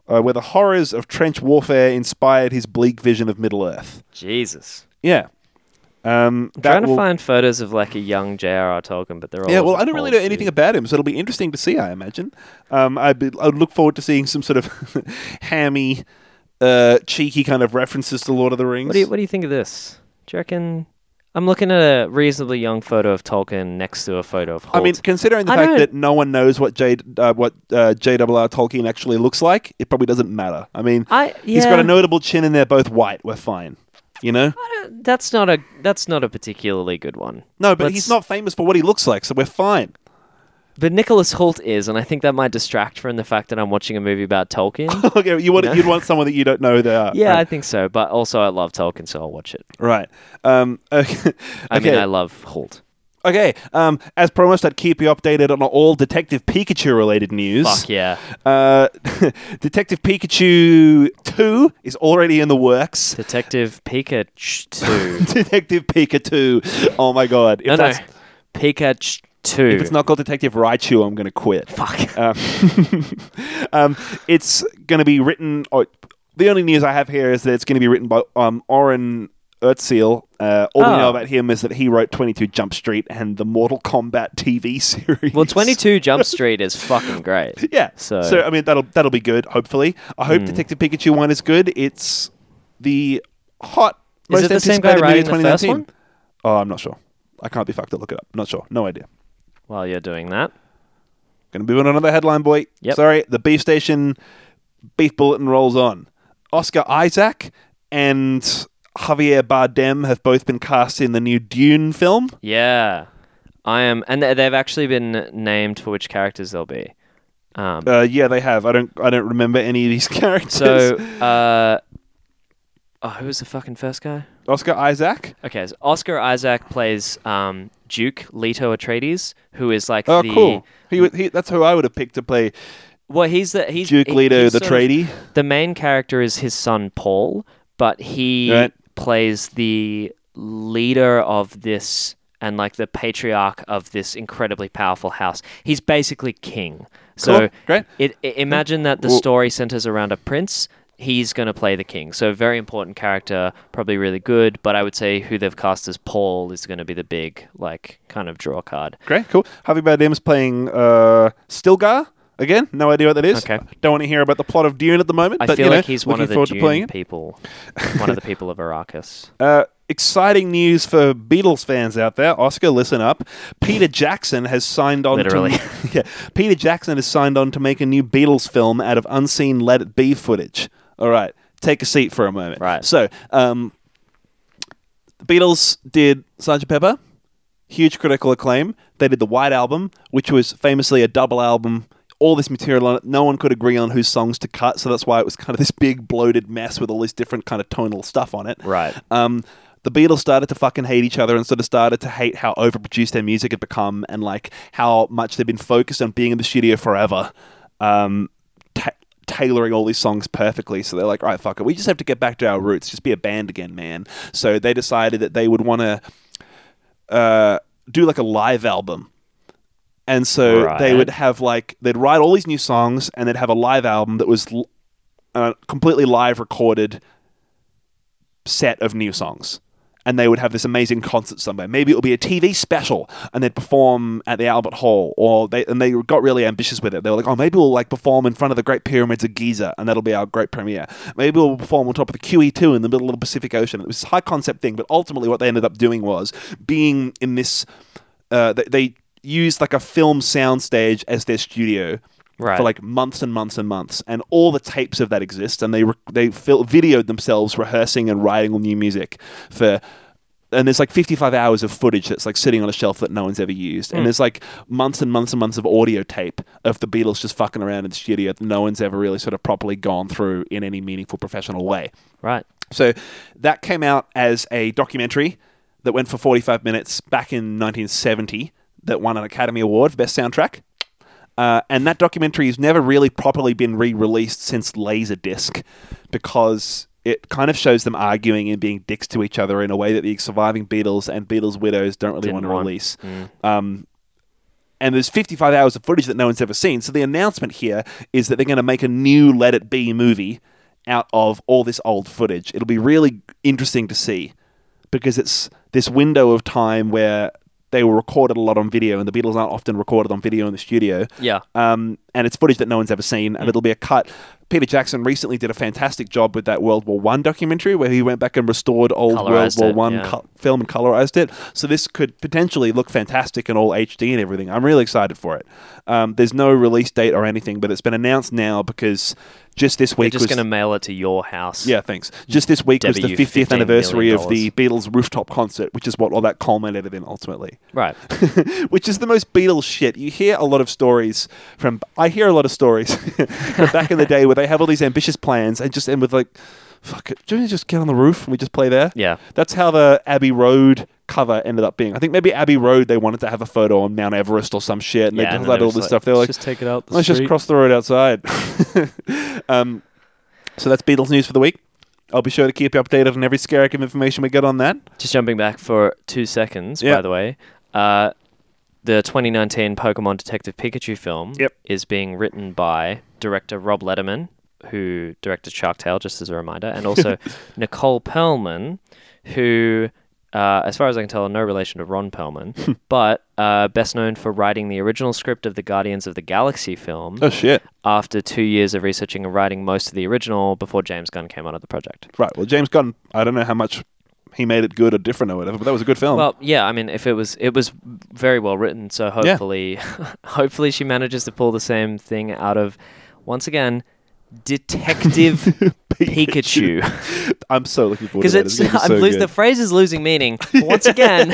uh, where the horrors of trench warfare inspired his bleak vision of Middle Earth. Jesus. Yeah. Um, I'm trying to find photos of like a young J.R.R. Tolkien, but they're all Yeah, well, I don't really know anything about him, so it'll be interesting to see. I imagine. Um, I'd, be, I'd look forward to seeing some sort of hammy, uh, cheeky kind of references to Lord of the Rings. What do you What do you think of this? Do you reckon? I'm looking at a reasonably young photo of Tolkien next to a photo of Hoult. I mean, considering the I fact don't- that no one knows what J uh, what uh, J.R.R. Tolkien actually looks like, it probably doesn't matter. I mean, I he's got a notable chin, and they're both white. We're fine, you know. That's not a That's not a particularly good one. No, but Let's- he's not famous for what he looks like, so we're fine. But Nicholas Hoult is, and I think that might distract from the fact that I'm watching a movie about Tolkien. okay, you want No. you'd want someone that you don't know they are. yeah, right? I think so. But also, I love Tolkien, so I'll watch it. right. Um, okay. I mean, Okay. I love Holt. Okay, um, as promised, I'd keep you updated on all Detective Pikachu related news. Fuck yeah. Uh, Detective Pikachu 2 is already in the works. Detective Pikachu. 2. Detective Pikachu. Oh my god. If, no, no. that's- Pikachu. if it's not called Detective Raichu, I'm going to quit. Fuck. Um, um, it's going to be written. Or, the only news I have here is that it's going to be written by um, Oren Uziel. Uh, all we Oh. know about him is that he wrote 22 Jump Street and the Mortal Kombat TV series. Well, 22 Jump Street is fucking great. Yeah. So- so I mean that'll that'll be good. Hopefully, I hope Hmm. Detective Pikachu one is good. It's the hot. Is most it the same guy anticipated movie writing the first 2019. one? Oh, I'm not sure. I can't be fucked to look it up. Not sure. No idea. While you're doing that, Gonna move on another headline, boy. Yep. Sorry, the beef station beef bulletin rolls on. Oscar Isaac and Javier Bardem have both been cast in the new Dune film. yeah, I am, and they- they've actually been named for which characters they'll be. Um, Uh, yeah, they have. I don't. I don't remember any of these characters. so, uh, oh, who was the fucking first guy? Oscar Isaac. Okay, so Oscar Isaac plays um, Duke Leto Atreides, who is like Oh, the cool. He, would- he. That's who I would have picked to play well, he's the he's Duke he- Leto, he's the sort of-. The main character is his son Paul, but he Right. plays the leader of this and like the patriarch of this incredibly powerful house. He's basically king. So Cool. Great. it, i imagine that the Well- story centers around a prince. He's going to play the king. So very important character, probably really good. But I would say who they've cast as Paul is going to be the big like kind of draw card. Great, cool. Javier Bardem's playing uh, Stilgar again. No idea what that is. Okay. Don't want to hear about the plot of Dune at the moment. I but, feel you know, like he's one of the forward to playing Dune people, one of the people of Arrakis. Uh, exciting news for Beatles fans out there. Oscar, listen up. Peter Jackson has signed on. Literally. To, yeah, Peter Jackson has signed on to make a new Beatles film out of unseen Let It Be footage. All right, take a seat for a moment. Right. So, um, the Beatles did Sgt. Pepper. Huge critical acclaim. They did the White Album, which was famously a double album. All this material on it. No one could agree on whose songs to cut, so that's why it was kind of this big bloated mess with all this different kind of tonal stuff on it. Right. Um, the Beatles started to fucking hate each other and sort of started to hate how overproduced their music had become and like how much they've been focused on being in the studio forever, um, tailoring all these songs perfectly. So they're like, all right, fuck it, we just have to get back to our roots, just be a band again, man. So they decided that they would want to uh, do like a live album. And so they would have like they'd write all these new songs and they'd have a live album that was l- uh, completely live recorded set of new songs. And they would have this amazing concert somewhere. Maybe it'll be a TV special, and they'd perform at the Albert Hall, or they and they got really ambitious with it. They were like, "Oh, maybe we'll like perform in front of the Great Pyramids of Giza, and that'll be our great premiere. Maybe we'll perform on top of the QE2 in the middle of the Pacific Ocean." It was this high concept thing, but ultimately, what they ended up doing was being in this. Uh, they, they used like a film soundstage as their studio, Right. for like months and months and months, and all the tapes of that exist, and they re- they fil- videoed themselves rehearsing and writing all new music for. And there's like 55 hours of footage that's like sitting on a shelf that no one's ever used, and hmm. there's like months and months and months of audio tape of the Beatles just fucking around in the studio that no one's ever really sort of properly gone through in any meaningful professional way. Right. So that came out as a documentary that went for 45 minutes back in 1970 that won an Academy Award for Best Soundtrack. Uh, and that documentary has never really properly been re released since Laserdisc because it kind of shows them arguing and being dicks to each other in a way that the surviving Beatles and Beatles widows don't really Didn't want to want. release. Um, and there's 55 hours of footage that no one's ever seen. So the announcement here is that they're going to make a new Let It Be movie out of all this old footage. It'll be really interesting to see because it's this window of time where they were recorded a lot on video, and the Beatles aren't often recorded on video in the studio. Yeah. Um, and it's footage that no one's ever seen, and it'll be a cut. Peter Jackson recently did a fantastic job with that World War One documentary, where he went back and restored old World War One yeah. co- film and colorized it. So this could potentially look fantastic in all HD and everything. I'm really excited for it. Um, there's no release date or anything, but it's been announced now because just this week. We're just going to mail it to your house. yeah, thanks. Just this week was the 50th anniversary of the Beatles rooftop concert, which is what all that culminated in ultimately. Right. which is the most Beatles shit. You hear a lot of stories from. I hear a lot of stories back in the day where they have all these ambitious plans and just end with like, "Fuck it, do you just get on the roof and we just play there?" Yeah. That's how the Abbey Road cover ended up being. I think maybe Abbey Road they wanted to have a photo on Mount Everest or some shit, and Yeah, they just had all this like, stuff. They're like, just take it out the let's just cross the road outside. um, so that's Beatles news for the week. I'll be sure to keep you updated on every scarab of information we get on that. Just jumping back for two seconds, Yeah. by the way. Uh, the 2019 Pokemon Detective Pikachu film Yep. is being written by director Rob Letterman, who directed Shark Tale, just as a reminder, and also Nicole Perlman, who, uh, as far as I can tell, no relation to Ron Perlman, but uh, best known for writing the original script of the Guardians of the Galaxy film Oh shit! after two years of researching and writing most of the original before James Gunn came onto the project. Right. Well, James Gunn. I don't know how much he made it good or different or whatever, but that was a good film. Well, yeah, I mean, if it was, it was very well written. So hopefully, hopefully she manages to pull the same thing out of, once again, Detective Pikachu. I'm so looking forward Because to that. it's, gonna I'm so lose, the phrase is losing meaning. Once again,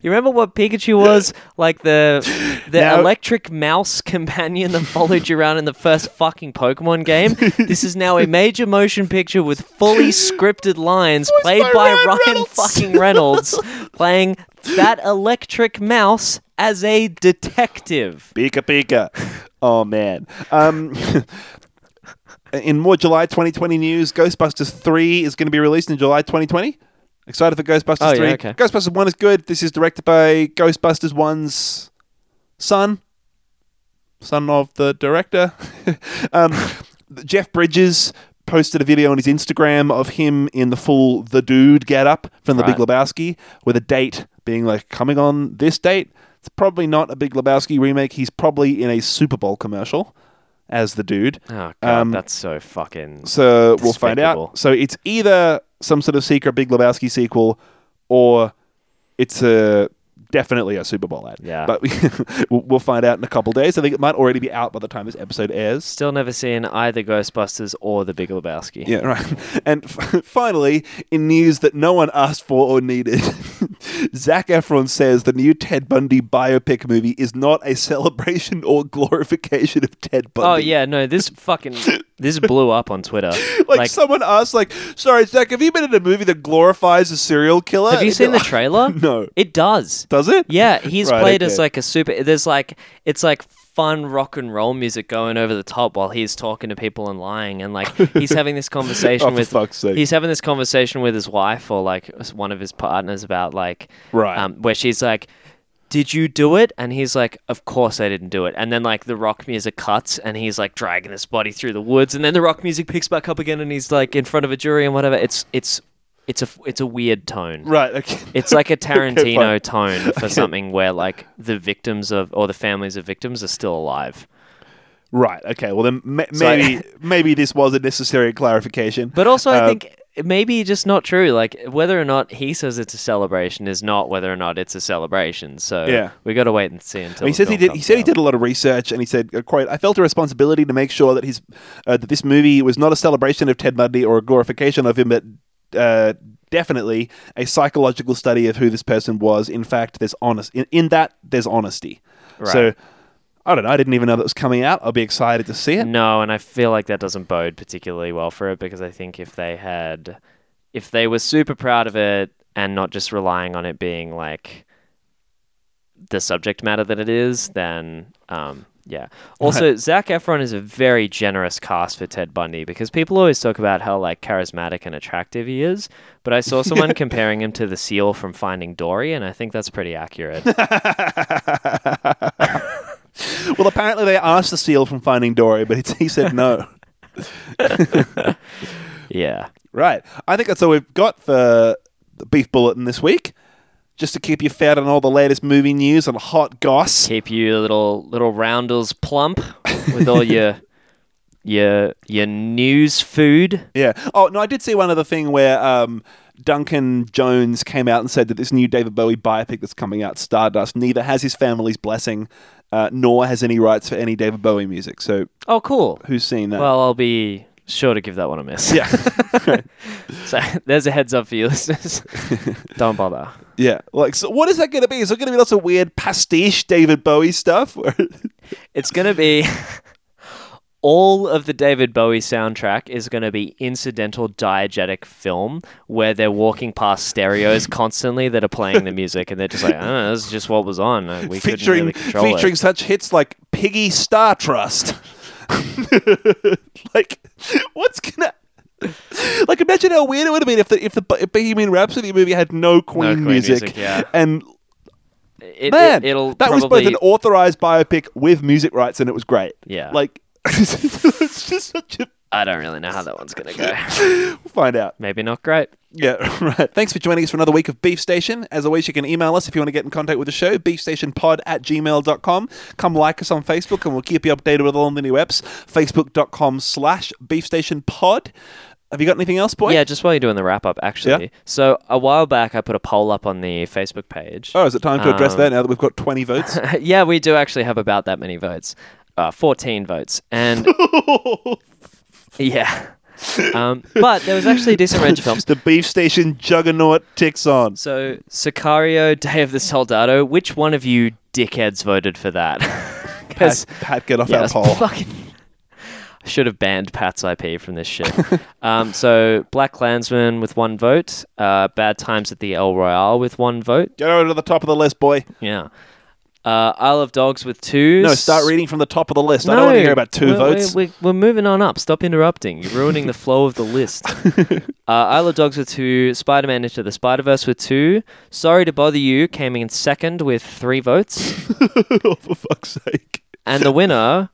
you remember what Pikachu was like the the Now- electric mouse companion that followed you around in the first fucking Pokemon game. this is now a major motion picture with fully scripted lines played by by, Ryan Ryan Reynolds. fucking Reynolds, playing that electric mouse as a detective. Pika Pika. Oh man. Um, in more July 2020 news, Ghostbusters 3 is going to be released in July 2020. Excited for Ghostbusters Oh, yeah, 3. okay. Ghostbusters 1 is good. This is directed by Ghostbusters 1's son, son of the director. um, Jeff Bridges posted a video on his Instagram of him in the full The Dude get up from The Big Lebowski with a date being like coming on this date. It's probably not a Big Lebowski remake. He's probably in a Super Bowl commercial as the dude. Oh god, Um, that's so fucking. So we'll find out. So it's either some sort of secret Big Lebowski sequel, or it's a definitely a Super Bowl ad. Yeah. but we, we'll, we'll find out in a couple days. I think it might already be out by the time this episode airs. Still never seen either Ghostbusters or The Big Lebowski. Yeah, right. And f- finally, in news that no one asked for or needed, Zac Efron says the new Ted Bundy biopic movie is not a celebration or glorification of Ted Bundy. Oh yeah, no, this fucking this blew up on Twitter. Like, someone asked, like, "Sorry, Zac, have you been in a movie that glorifies a serial killer?" have you And seen the trailer? No. It does. Does it? Yeah, he's Right, played okay. as like a super. There's like it's like fun rock and roll music going over the top while he's talking to people and lying, and like he's having this conversation Oh, for with. fuck's sake. He's having this conversation with his wife or like one of his partners about like Right. um, where she's like. Did you do it? And he's like, Of course I didn't do it. And then like the rock music cuts and he's like dragging his body through the woods and then the rock music picks back up again and he's like in front of a jury and whatever. It's it's it's a it's a weird tone. Right. Okay. It's like a Tarantino fine. tone for something where like the victims of or the families of victims are still alive. Right. Okay. Well, then ma- So I- maybe maybe this was a necessary clarification. But also, I Uh, think maybe just not true. Like whether or not he says it's a celebration is not whether or not it's a celebration. So Yeah. we got to wait and see until. he says he did. He said he did a lot of research, and he said, uh, "quote I felt a responsibility to make sure that his uh, that this movie was not a celebration of Ted Bundy or a glorification of him, but uh, definitely a psychological study of who this person was. In fact, there's honest in, in that there's honesty. So Right. I don't know. I didn't even know that was coming out. I'll be excited to see it. No, and I feel like that doesn't bode particularly well for it because I think if they had, if they were super proud of it and not just relying on it being like the subject matter that it is, then um, yeah. Also, Zac Efron is a very generous cast for Ted Bundy because people always talk about how like charismatic and attractive he is, but I saw someone comparing him to the seal from Finding Dory, and I think that's pretty accurate. Well, apparently they asked the seal from Finding Dory, but he said no. yeah. Right. I think that's all we've got for the Beef Bulletin this week. Just to keep you fed on all the latest movie news and hot goss. keep you little little roundels plump with all your your your news food. Yeah. Oh, no, I did see one other thing where um, Duncan Jones came out and said that this new David Bowie biopic that's coming out, Stardust, neither has his family's blessing uh, nor has any rights for any David Bowie music. So Oh, cool. who's seen that? Well, I'll be sure to give that one a miss. yeah. So there's a heads up for you listeners. Don't bother. yeah. Like, so what is that going to be? Is it going to be lots of weird pastiche David Bowie stuff? It's gonna be all of the David Bowie soundtrack is going to be incidental diegetic film where they're walking past stereos constantly that are playing the music and they're just like, oh, this is just what was on. Uh, We couldn't featuring really control it." featuring such hits like Piggy Star Trust. like, what's gonna like? Imagine how weird it would have been if the if the if Bohemian Rhapsody movie had no Queen, Queen music, music, yeah. and It, man, it, will that was both an authorized biopic with music rights, and it was great. Yeah. like it's just such a. I don't really know how that one's gonna go. We'll find out. Maybe not great. Yeah, right. Thanks for joining us for another week of Beef Station. As always, you can email us if you want to get in contact with the show, beefstationpod at gmail.com. Come like us on Facebook and we'll keep you updated with all the new apps. Facebook.com slash beefstationpod. Have you got anything else, boy? Yeah, just while you're doing the wrap up, actually. Yeah. So a while back, I put a poll up on the Facebook page. Oh, is it time to address Um, that now that we've got 20 votes? yeah, we do actually have about that many votes. Uh, 14 votes. And yeah. Um, but there was actually a decent range of films. the Beef Station juggernaut ticks on. So, Sicario, Day of the Soldado, which one of you dickheads voted for that? Pat, Pat, get off yeah, our poll. fucking. I should have banned Pat's IP from this shit. um, so, BlacKkKlansman with one vote, uh, Bad Times at the El Royale with one vote. Get over to the top of the list, boy. Yeah. Uh, Isle of Dogs with two. No, start reading from the top of the list. I don't want to hear about 2 we're, votes. We're, we're, we're moving on up. Stop interrupting. You're ruining the flow of the list. uh, Isle of Dogs with two. Spider Man Into the Spider Verse with two. Sorry to Bother You came in second with three votes. oh, for fuck's sake. and the winner,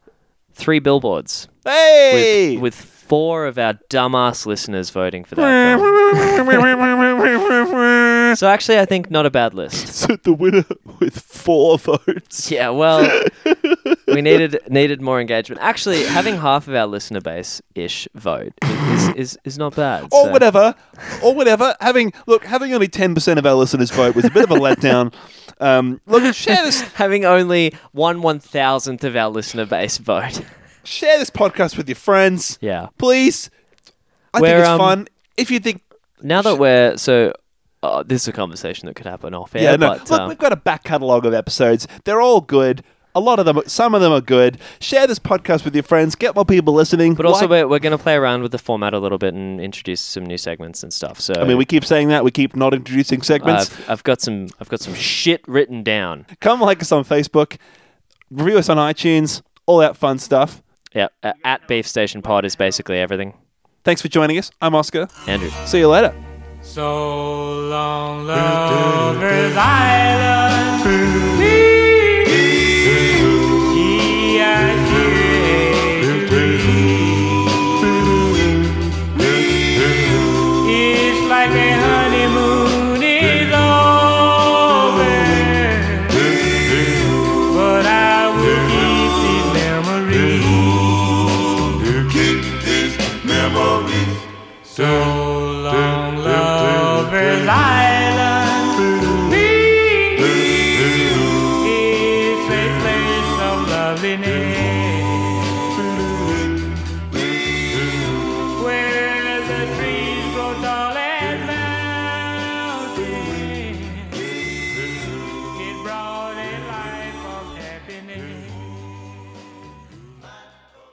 three billboards. Hey! With, with four of our dumbass listeners voting for that film. So actually, I think not a bad list. So the winner with four votes. Yeah, well, we needed needed more engagement. Actually, having half of our listener base ish vote is, is is not bad. Or so- whatever. Or whatever. Having look, having only ten percent of our listeners vote was a bit of a letdown. Um, look, share this Having only one one thousandth of our listener base vote. Share this podcast with your friends. Yeah. Please. I We're, think it's um, fun. If you think Now that we're so, uh, this is a conversation that could happen off air. Yeah, no. but Look, um, we've got a back catalogue of episodes. They're all good. A lot of them, some of them are good. Share this podcast with your friends. Get more people listening. but also Like- we're, we're going to play around with the format a little bit and introduce some new segments and stuff. So I mean, we keep saying that. We keep not introducing segments. I've, I've got some I've got some shit written down. Come like us on Facebook. Review us on iTunes. All that fun stuff. Yeah, uh, at Beef Station Pod is basically everything. Thanks for joining us. I'm Oscar. Andrew. See you later. So long, lovers island.